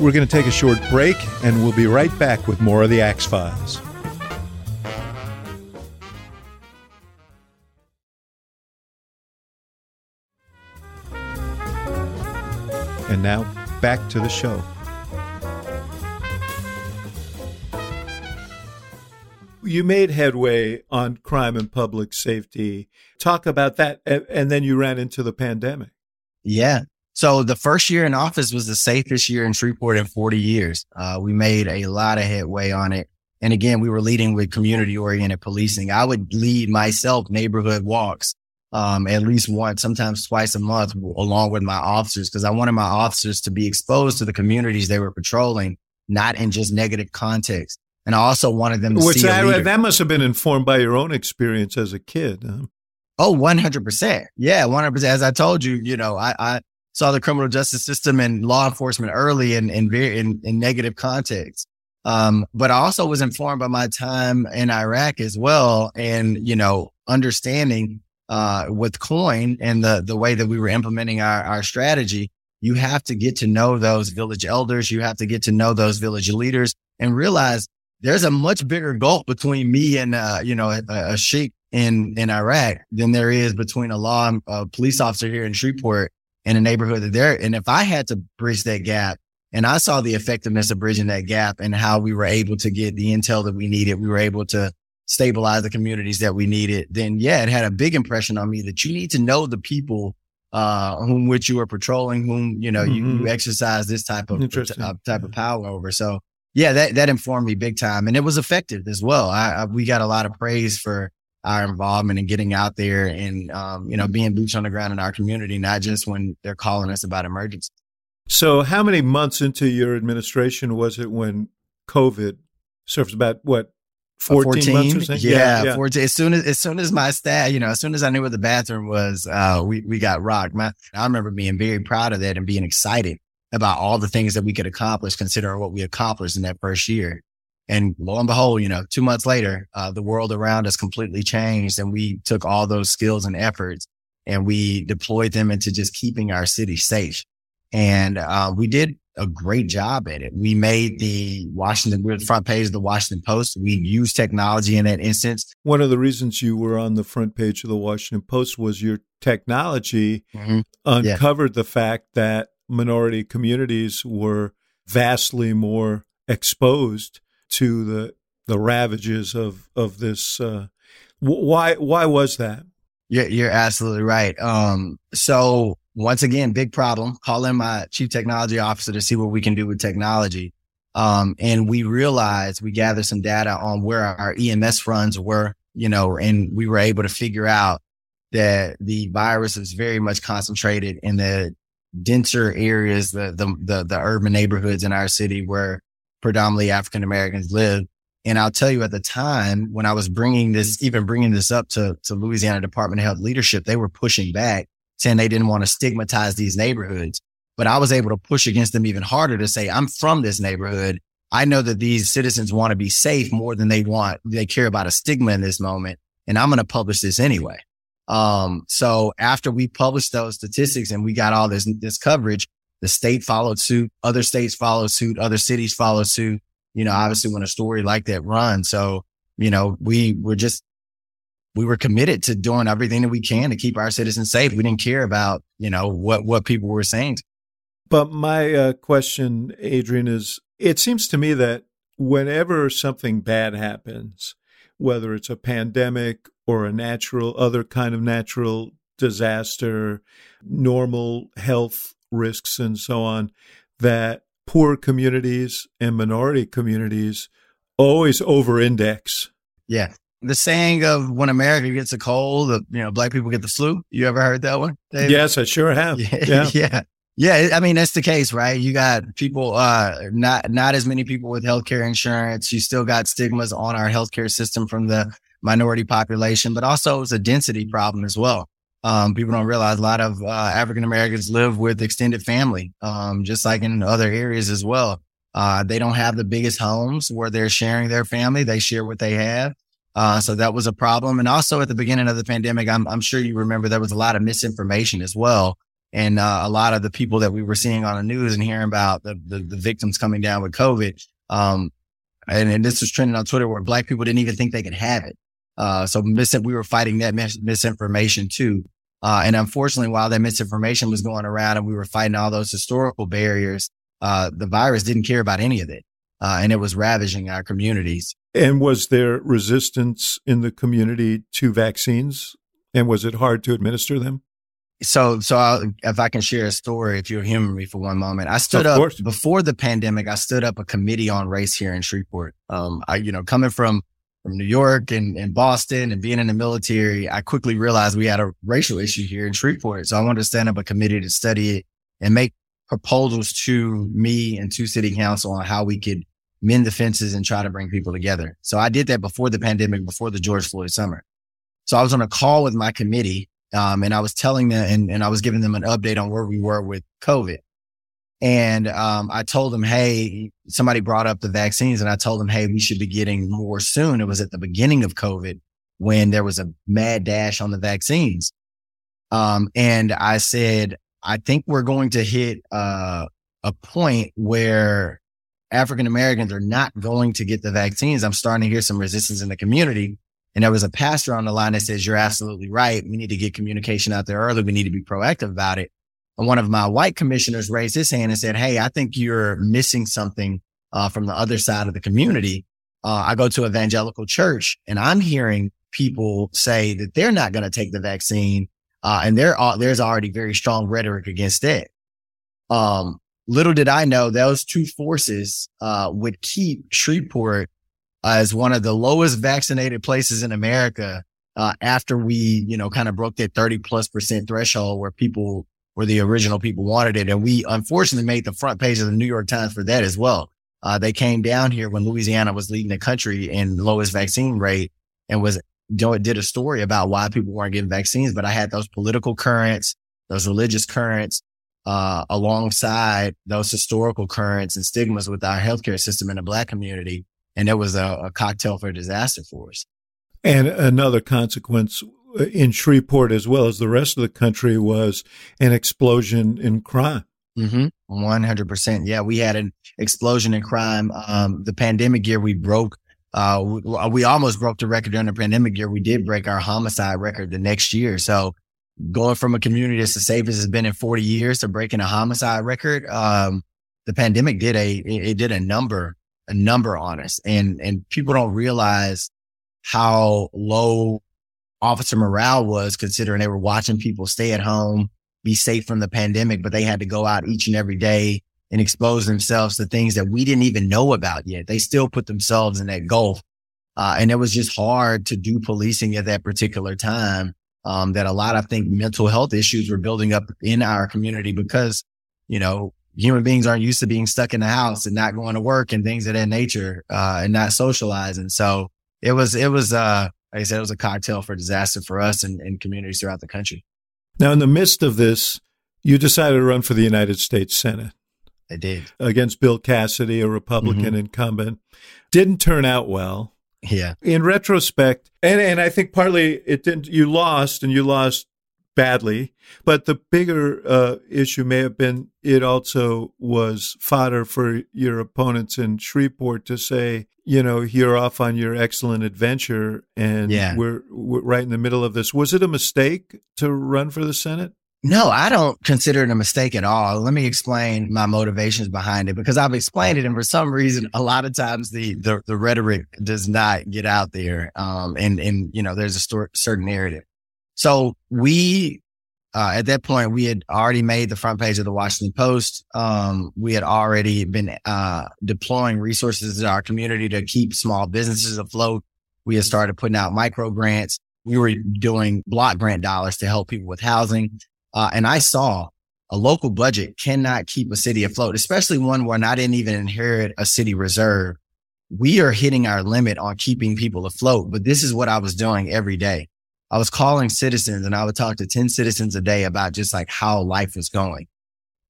We're going to take a short break, and we'll be right back with more of the Axe Files. And now, back to the show. You made headway on crime and public safety. Talk about that. And then you ran into the pandemic. Yeah. So the first year in office was the safest year in Shreveport in 40 years. Uh, we made a lot of headway on it. And again, we were leading with community oriented policing. I would lead myself neighborhood walks, um, at least once, sometimes twice a month along with my officers because I wanted my officers to be exposed to the communities they were patrolling, not in just negative context. And I also wanted them to Which see that, that must have been informed by your own experience as a kid. Huh? Oh, 100%. Yeah, 100%. As I told you, you know, I, I, saw the criminal justice system and law enforcement early in in, in, in negative context. Um, but I also was informed by my time in Iraq as well, and you know, understanding uh, with COIN and the the way that we were implementing our our strategy. You have to get to know those village elders. You have to get to know those village leaders and realize there's a much bigger gulf between me and uh, you know a, a sheikh in in Iraq than there is between a law a police officer here in Shreveport in a neighborhood that they're, and if I had to bridge that gap and I saw the effectiveness of bridging that gap and how we were able to get the intel that we needed, we were able to stabilize the communities that we needed, then yeah, it had a big impression on me that you need to know the people uh, whom which you are patrolling, whom, you know, mm-hmm. you, you, mm-hmm. exercise this type of, uh, type of power over. So yeah, that, that informed me big time and it was effective as well. I, I, we got a lot of praise for our involvement in getting out there and, um, you know, being boots on the ground in our community, not just when they're calling us about emergencies. So, how many months into your administration was it when COVID served about what 14, 14 months or something? Yeah, yeah, yeah, 14. As soon as, as soon as my staff, you know, as soon as I knew where the bathroom was, uh, we, we got rocked. My, I remember being very proud of that and being excited about all the things that we could accomplish, considering what we accomplished in that first year. And lo and behold, you know, two months later, uh, the world around us completely changed and we took all those skills and efforts and we deployed them into just keeping our city safe. And, uh, we did a great job at it. We made the Washington, we're the front page of the Washington Post. We used technology in that instance. One of the reasons you were on the front page of the Washington Post was your technology mm-hmm. uncovered yeah. the fact that minority communities were vastly more exposed to the the ravages of of this. Uh, why why was that? You're, you're absolutely right. Um, so once again, big problem. Call in my chief technology officer to see what we can do with technology. Um, and we realized we gathered some data on where our EMS runs were, you know, and we were able to figure out that the virus is very much concentrated in the denser areas, the, the, the, the urban neighborhoods in our city where predominantly African Americans live. And I'll tell you at the time when I was bringing this, even bringing this up to, to Louisiana Department of Health leadership, they were pushing back saying they didn't want to stigmatize these neighborhoods. But I was able to push against them even harder to say, I'm from this neighborhood. I know that these citizens want to be safe more than they want. They care about a stigma in this moment. And I'm going to publish this anyway. Um, so after we published those statistics and we got all this, this coverage, the state followed suit. Other states followed suit. Other cities followed suit. You know, obviously when a story like that runs. So, you know, we were just, we were committed to doing everything that we can to keep our citizens safe. We didn't care about, you know, what, what people were saying. But my uh, question, Adrian, is it seems to me that whenever something bad happens, whether it's a pandemic or a natural, other kind of natural disaster, normal health risks, and so on, that poor communities and minority communities always over index. Yeah. The saying of when America gets a cold, the, you know, black people get the flu. You ever heard that one? David? Yes, I sure have. Yeah. Yeah. yeah. Yeah, I mean that's the case, right? You got people, uh, not not as many people with healthcare insurance. You still got stigmas on our healthcare system from the minority population, but also it's a density problem as well. Um, people don't realize a lot of uh, African Americans live with extended family, um, just like in other areas as well. Uh, they don't have the biggest homes where they're sharing their family. They share what they have. Uh, so that was a problem. And also at the beginning of the pandemic, I'm, I'm sure you remember there was a lot of misinformation as well. And uh, a lot of the people that we were seeing on the news and hearing about the, the, the victims coming down with COVID. Um, and, and, this was trending on Twitter where black people didn't even think they could have it. Uh, so mis- we were fighting that mis- misinformation too. Uh, and unfortunately, while that misinformation was going around and we were fighting all those historical barriers, uh, the virus didn't care about any of it. Uh, and it was ravaging our communities. And was there resistance in the community to vaccines? And was it hard to administer them? So, so I'll, if I can share a story, if you'll humor me for one moment, I stood of up course. before the pandemic. I stood up a committee on race here in Shreveport. Um, I, you know, coming from from New York and, and Boston and being in the military, I quickly realized we had a racial issue here in Shreveport. So I wanted to stand up a committee to study it and make proposals to me and to city council on how we could mend the fences and try to bring people together. So I did that before the pandemic, before the George Floyd summer. So I was on a call with my committee, um, and I was telling them and, and I was giving them an update on where we were with COVID. And um, I told them, hey, somebody brought up the vaccines, and I told them, hey, we should be getting more soon. It was at the beginning of COVID when there was a mad dash on the vaccines. Um, and I said, I think we're going to hit uh, a point where African Americans are not going to get the vaccines. I'm starting to hear some resistance in the community. And there was a pastor on the line that says, You're absolutely right. We need to get communication out there early. We need to be proactive about it. One of my white commissioners raised his hand and said, Hey, I think you're missing something uh, from the other side of the community. Uh, I go to evangelical church and I'm hearing people say that they're not going to take the vaccine. Uh, and there are, there's already very strong rhetoric against it. Um, little did I know those two forces, uh, would keep Shreveport as one of the lowest vaccinated places in America. Uh, after we, you know, kind of broke that 30 plus percent threshold where people where the original people wanted it. And we unfortunately made the front page of the New York Times for that as well. Uh, they came down here when Louisiana was leading the country in lowest vaccine rate and was, did a story about why people weren't getting vaccines. But I had those political currents, those religious currents, uh, alongside those historical currents and stigmas with our healthcare system in the black community. And it was a, a cocktail for disaster for us. And another consequence in Shreveport as well as the rest of the country was an explosion in crime. Mm-hmm. 100%. Yeah. We had an explosion in crime. Um, the pandemic year we broke, uh, we, we, almost broke the record during the pandemic year. We did break our homicide record the next year. So going from a community that's the safest has been in 40 years to breaking a homicide record, um, the pandemic did a, it did a number, a number on us and, and people don't realize how low officer morale was considering they were watching people stay at home, be safe from the pandemic, but they had to go out each and every day and expose themselves to things that we didn't even know about yet. They still put themselves in that gulf. Uh, and it was just hard to do policing at that particular time. Um, that a lot, I think mental health issues were building up in our community because, you know, human beings aren't used to being stuck in the house and not going to work and things of that nature, uh, and not socializing. So it was, it was, uh, like I said, it was a cocktail for disaster for us and, and communities throughout the country. Now, in the midst of this, you decided to run for the United States Senate. I did. Against Bill Cassidy, a Republican mm-hmm. incumbent. Didn't turn out well. Yeah. In retrospect, and, and I think partly it didn't, you lost and you lost badly. But the bigger uh, issue may have been it also was fodder for your opponents in Shreveport to say, you know, you're off on your excellent adventure, and yeah. we're, we're right in the middle of this. Was it a mistake to run for the Senate? No, I don't consider it a mistake at all. Let me explain my motivations behind it because I've explained it, and for some reason, a lot of times the the, the rhetoric does not get out there. Um, and and you know, there's a st- certain narrative. So we, uh, at that point, we had already made the front page of the Washington Post. Um, we had already been, uh, deploying resources in our community to keep small businesses afloat. We had started putting out micro grants. We were doing block grant dollars to help people with housing. Uh, and I saw a local budget cannot keep a city afloat, especially one where I didn't even inherit a city reserve. We are hitting our limit on keeping people afloat, but this is what I was doing every day. I was calling citizens and I would talk to 10 citizens a day about just like how life was going.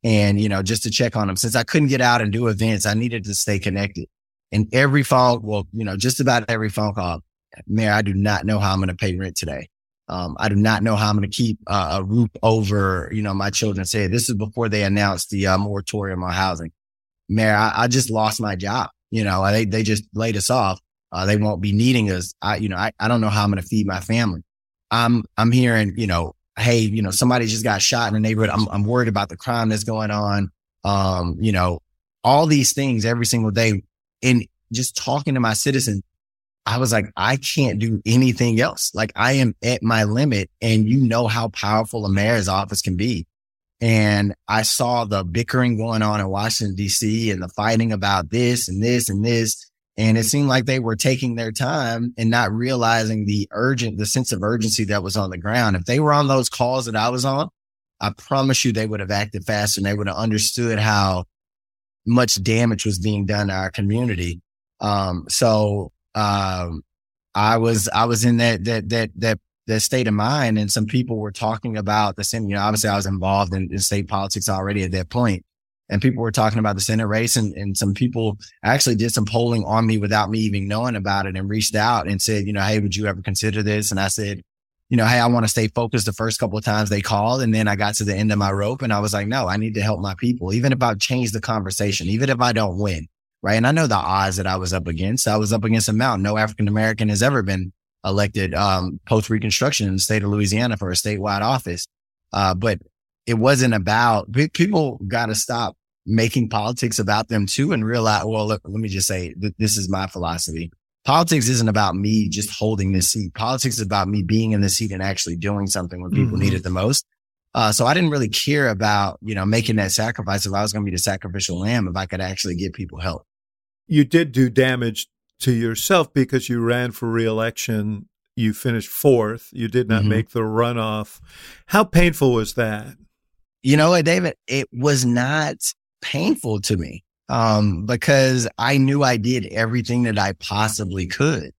And, you know, just to check on them. Since I couldn't get out and do events, I needed to stay connected. And every phone, well, you know, just about every phone call, Mayor, I do not know how I'm going to pay rent today. Um, I do not know how I'm going to keep uh, a roof over, you know, my children say this is before they announced the uh, moratorium on housing. Mayor, I, I, just lost my job. You know, they, they just laid us off. Uh, they won't be needing us. I, you know, I, I don't know how I'm going to feed my family. I'm I'm hearing, you know, hey, you know, somebody just got shot in the neighborhood. I'm I'm worried about the crime that's going on. Um, you know, all these things every single day. And just talking to my citizens, I was like, I can't do anything else. Like I am at my limit. And you know how powerful a mayor's office can be. And I saw the bickering going on in Washington, DC and the fighting about this and this and this. And it seemed like they were taking their time and not realizing the urgent, the sense of urgency that was on the ground. If they were on those calls that I was on, I promise you they would have acted faster and they would have understood how much damage was being done to our community. Um, so, um, I was, I was in that, that, that, that, that state of mind and some people were talking about the same, you know, obviously I was involved in, in state politics already at that point and people were talking about the Senate race and, and some people actually did some polling on me without me even knowing about it and reached out and said, you know, Hey, would you ever consider this? And I said, you know, Hey, I want to stay focused the first couple of times they called. And then I got to the end of my rope and I was like, no, I need to help my people, even if I change the conversation, even if I don't win. Right. And I know the odds that I was up against. I was up against a mountain. No African American has ever been elected, um, post reconstruction in the state of Louisiana for a statewide office. Uh, but it wasn't about people got to stop making politics about them too and realize, well, let, let me just say that this is my philosophy. Politics isn't about me just holding this seat. Politics is about me being in the seat and actually doing something when people mm-hmm. need it the most. Uh, so I didn't really care about, you know, making that sacrifice if I was going to be the sacrificial lamb, if I could actually get people help. You did do damage to yourself because you ran for reelection. You finished fourth. You did not mm-hmm. make the runoff. How painful was that? You know what, David? It was not painful to me um, because I knew I did everything that I possibly could.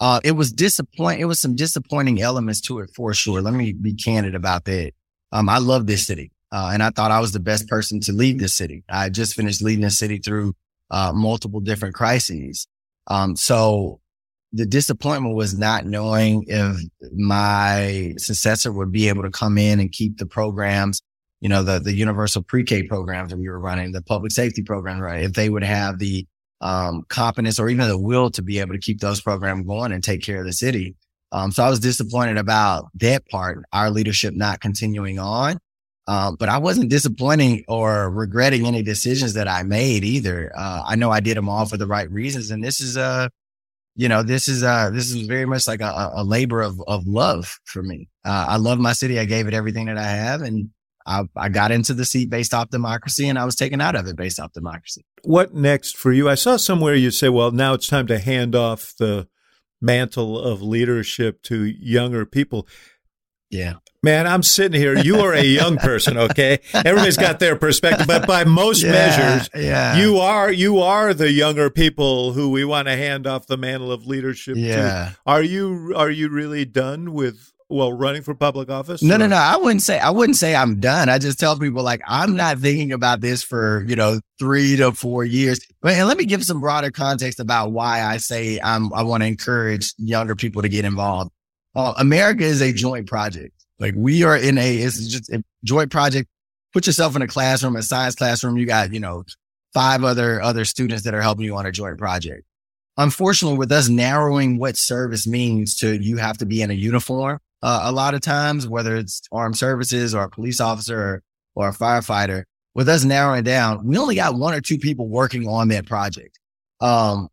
Uh, it was disappoint. It was some disappointing elements to it for sure. Let me be candid about that. Um, I love this city, uh, and I thought I was the best person to lead this city. I just finished leading the city through uh, multiple different crises. Um, so the disappointment was not knowing if my successor would be able to come in and keep the programs you know, the, the universal pre-K programs that we were running, the public safety program, right? If they would have the, um, competence or even the will to be able to keep those programs going and take care of the city. Um, so I was disappointed about that part, our leadership not continuing on. Um, but I wasn't disappointing or regretting any decisions that I made either. Uh, I know I did them all for the right reasons. And this is, uh, you know, this is, uh, this is very much like a, a labor of, of love for me. Uh, I love my city. I gave it everything that I have and I, I got into the seat based off democracy and I was taken out of it based off democracy. What next for you? I saw somewhere you say, well, now it's time to hand off the mantle of leadership to younger people. Yeah. Man, I'm sitting here. You are a young person, okay? Everybody's got their perspective, but by most yeah, measures, yeah. you are you are the younger people who we want to hand off the mantle of leadership yeah. to. Are you are you really done with well running for public office? No, or? no, no. I wouldn't say I wouldn't say I'm done. I just tell people like I'm not thinking about this for you know three to four years. But And let me give some broader context about why I say I'm I want to encourage younger people to get involved. Uh, America is a joint project. Like we are in a, it's just a joint project. Put yourself in a classroom, a science classroom. You got, you know, five other, other students that are helping you on a joint project. Unfortunately, with us narrowing what service means to you have to be in a uniform, uh, a lot of times, whether it's armed services or a police officer or, or a firefighter, with us narrowing down, we only got one or two people working on that project. Um,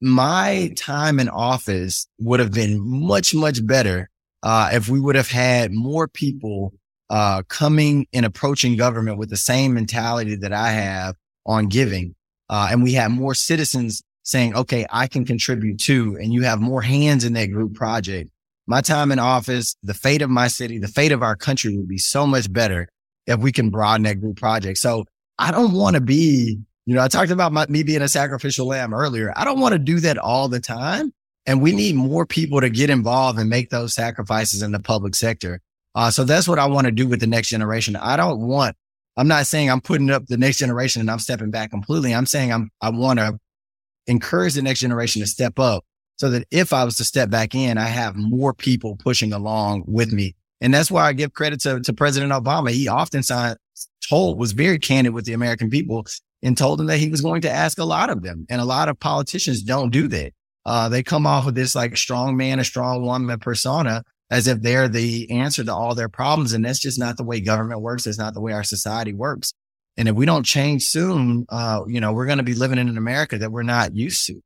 my time in office would have been much, much better uh, if we would have had more people uh, coming and approaching government with the same mentality that I have on giving. Uh, and we have more citizens saying, okay, I can contribute too. And you have more hands in that group project. My time in office, the fate of my city, the fate of our country would be so much better if we can broaden that group project. So I don't want to be you know, I talked about my, me being a sacrificial lamb earlier. I don't want to do that all the time. And we need more people to get involved and make those sacrifices in the public sector. Uh, so that's what I want to do with the next generation. I don't want, I'm not saying I'm putting up the next generation and I'm stepping back completely. I'm saying I'm, I want to encourage the next generation to step up so that if I was to step back in, I have more people pushing along with me. And that's why I give credit to, to President Obama. He often told, was very candid with the American people and told them that he was going to ask a lot of them. And a lot of politicians don't do that. Uh, they come off with this like strong man, a strong woman persona as if they're the answer to all their problems. And that's just not the way government works. It's not the way our society works. And if we don't change soon, uh, you know, we're going to be living in an America that we're not used to.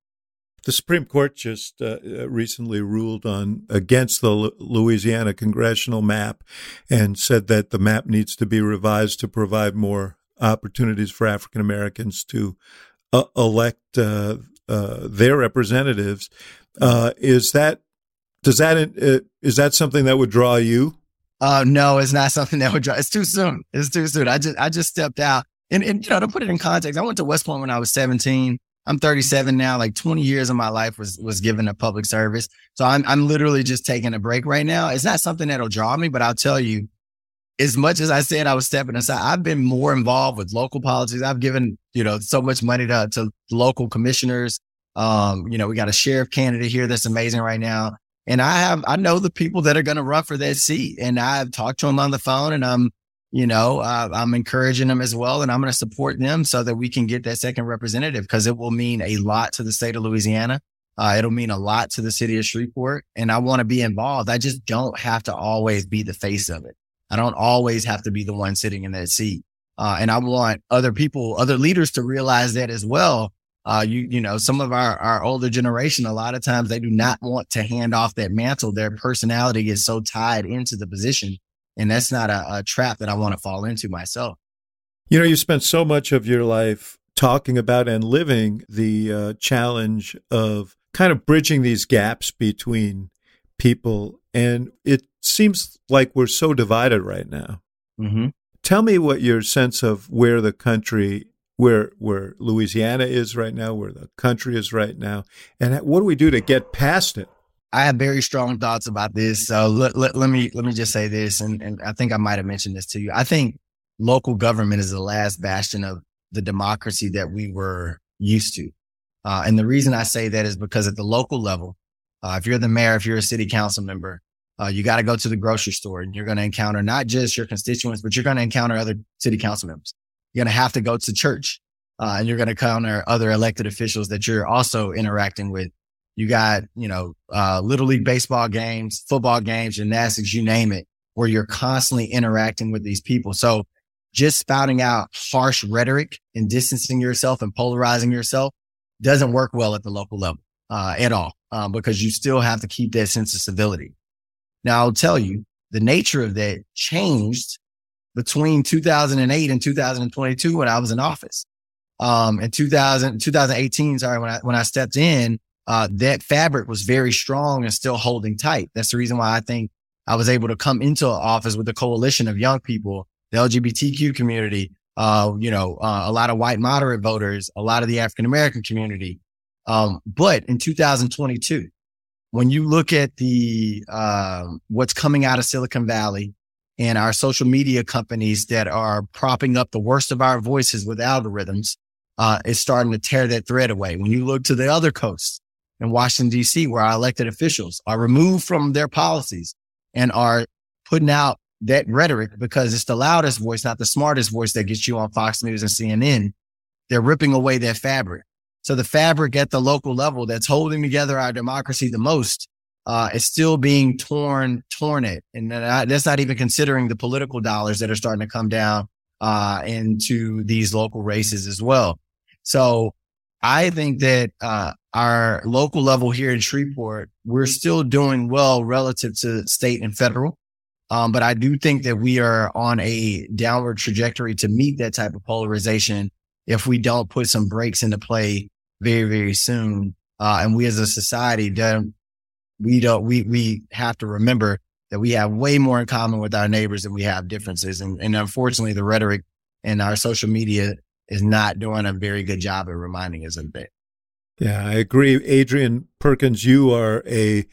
The Supreme Court just uh, uh recently ruled on against the L- Louisiana congressional map and said that the map needs to be revised to provide more opportunities for African Americans to uh, elect uh, uh, their representatives. Uh, is that does that is that something that would draw you? No, it's not something that would draw. It's too soon. It's too soon. I just I just stepped out, and, and you know to put it in context, I went to West Point when I was seventeen. I'm 37 now. Like 20 years of my life was was given to public service. So I'm I'm literally just taking a break right now. It's not something that'll draw me, but I'll tell you, as much as I said I was stepping aside, I've been more involved with local politics. I've given, you know, so much money to, to local commissioners. Um, you know, we got a sheriff candidate here that's amazing right now. And I have, I know the people that are going to run for that seat and I've talked to them on the phone and I'm, you know, uh, I'm encouraging them as well. And I'm going to support them so that we can get that second representative because it will mean a lot to the state of Louisiana. Uh, it'll mean a lot to the city of Shreveport and I want to be involved. I just don't have to always be the face of it. I don't always have to be the one sitting in that seat. Uh, and I want other people, other leaders to realize that as well. Uh, you, you know, some of our, our older generation, a lot of times they do not want to hand off that mantle. Their personality is so tied into the position. And that's not a, a trap that I want to fall into myself. You know, you spent so much of your life talking about and living the uh, challenge of kind of bridging these gaps between people. And it seems like we're so divided right now. Mm-hmm. Tell me what your sense of where the country, where where Louisiana is right now, where the country is right now, and what do we do to get past it? I have very strong thoughts about this. So let, let, let me let me just say this, and, and I think I might have mentioned this to you. I think local government is the last bastion of the democracy that we were used to. Uh, and the reason I say that is because at the local level, uh, if you're the mayor, if you're a city council member, Uh, you got to go to the grocery store and you're going to encounter not just your constituents, but you're going to encounter other city council members. You're going to have to go to church uh, and you're going to encounter other elected officials that you're also interacting with. You got, you know, uh, little league baseball games, football games, gymnastics, you name it, where you're constantly interacting with these people. So just spouting out harsh rhetoric and distancing yourself and polarizing yourself doesn't work well at the local level, uh, at all, um, because you still have to keep that sense of civility. Now I'll tell you the nature of that changed between 2008 and 2022 when I was in office. Um, in 2000, 2018, sorry, when I, when I stepped in, uh, that fabric was very strong and still holding tight. That's the reason why I think I was able to come into office with a coalition of young people, the LGBTQ community, uh, you know, uh, a lot of white moderate voters, a lot of the African American community. Um, but in 2022, when you look at the, uh, what's coming out of Silicon Valley and our social media companies that are propping up the worst of our voices with algorithms, uh, is starting to tear that thread away. When you look to the other coast in Washington, DC, where our elected officials are removed from their policies and are putting out that rhetoric because it's the loudest voice, not the smartest voice that gets you on Fox News and CNN. They're ripping away that fabric. So the fabric at the local level that's holding together our democracy the most uh, is still being torn, torn it. And that's not even considering the political dollars that are starting to come down uh, into these local races as well. So I think that uh, our local level here in Shreveport, we're still doing well relative to state and federal. Um, but I do think that we are on a downward trajectory to meet that type of polarization if we don't put some brakes into play very, very soon. Uh, and we as a society don't, we don't, we, we have to remember that we have way more in common with our neighbors than we have differences. And, and unfortunately, the rhetoric in our social media is not doing a very good job at reminding us of that. Yeah, I agree. Adrian Perkins, you are a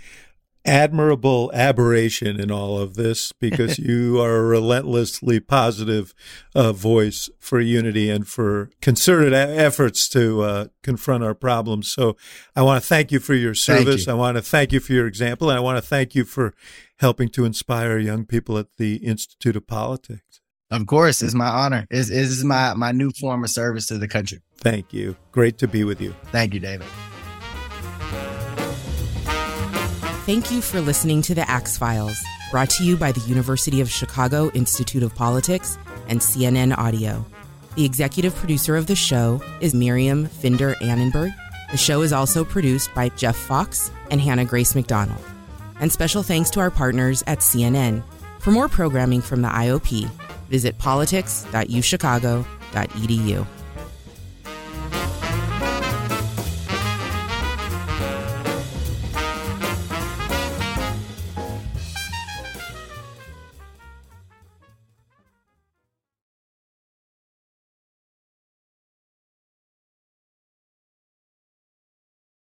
admirable aberration in all of this because you are a relentlessly positive uh, voice for unity and for concerted efforts to uh, confront our problems. So I want to thank you for your service. You. I want to thank you for your example. And I want to thank you for helping to inspire young people at the Institute of Politics. Of course, it's my honor. It's, it's my, my new form of service to the country. Thank you. Great to be with you. Thank you, David. Thank you for listening to the Axe Files, brought to you by the University of Chicago Institute of Politics and CNN Audio. The executive producer of the show is Miriam Finder Annenberg. The show is also produced by Jeff Fox and Hannah Grace McDonald. And special thanks to our partners at CNN. For more programming from the IOP, visit politics.uchicago.edu.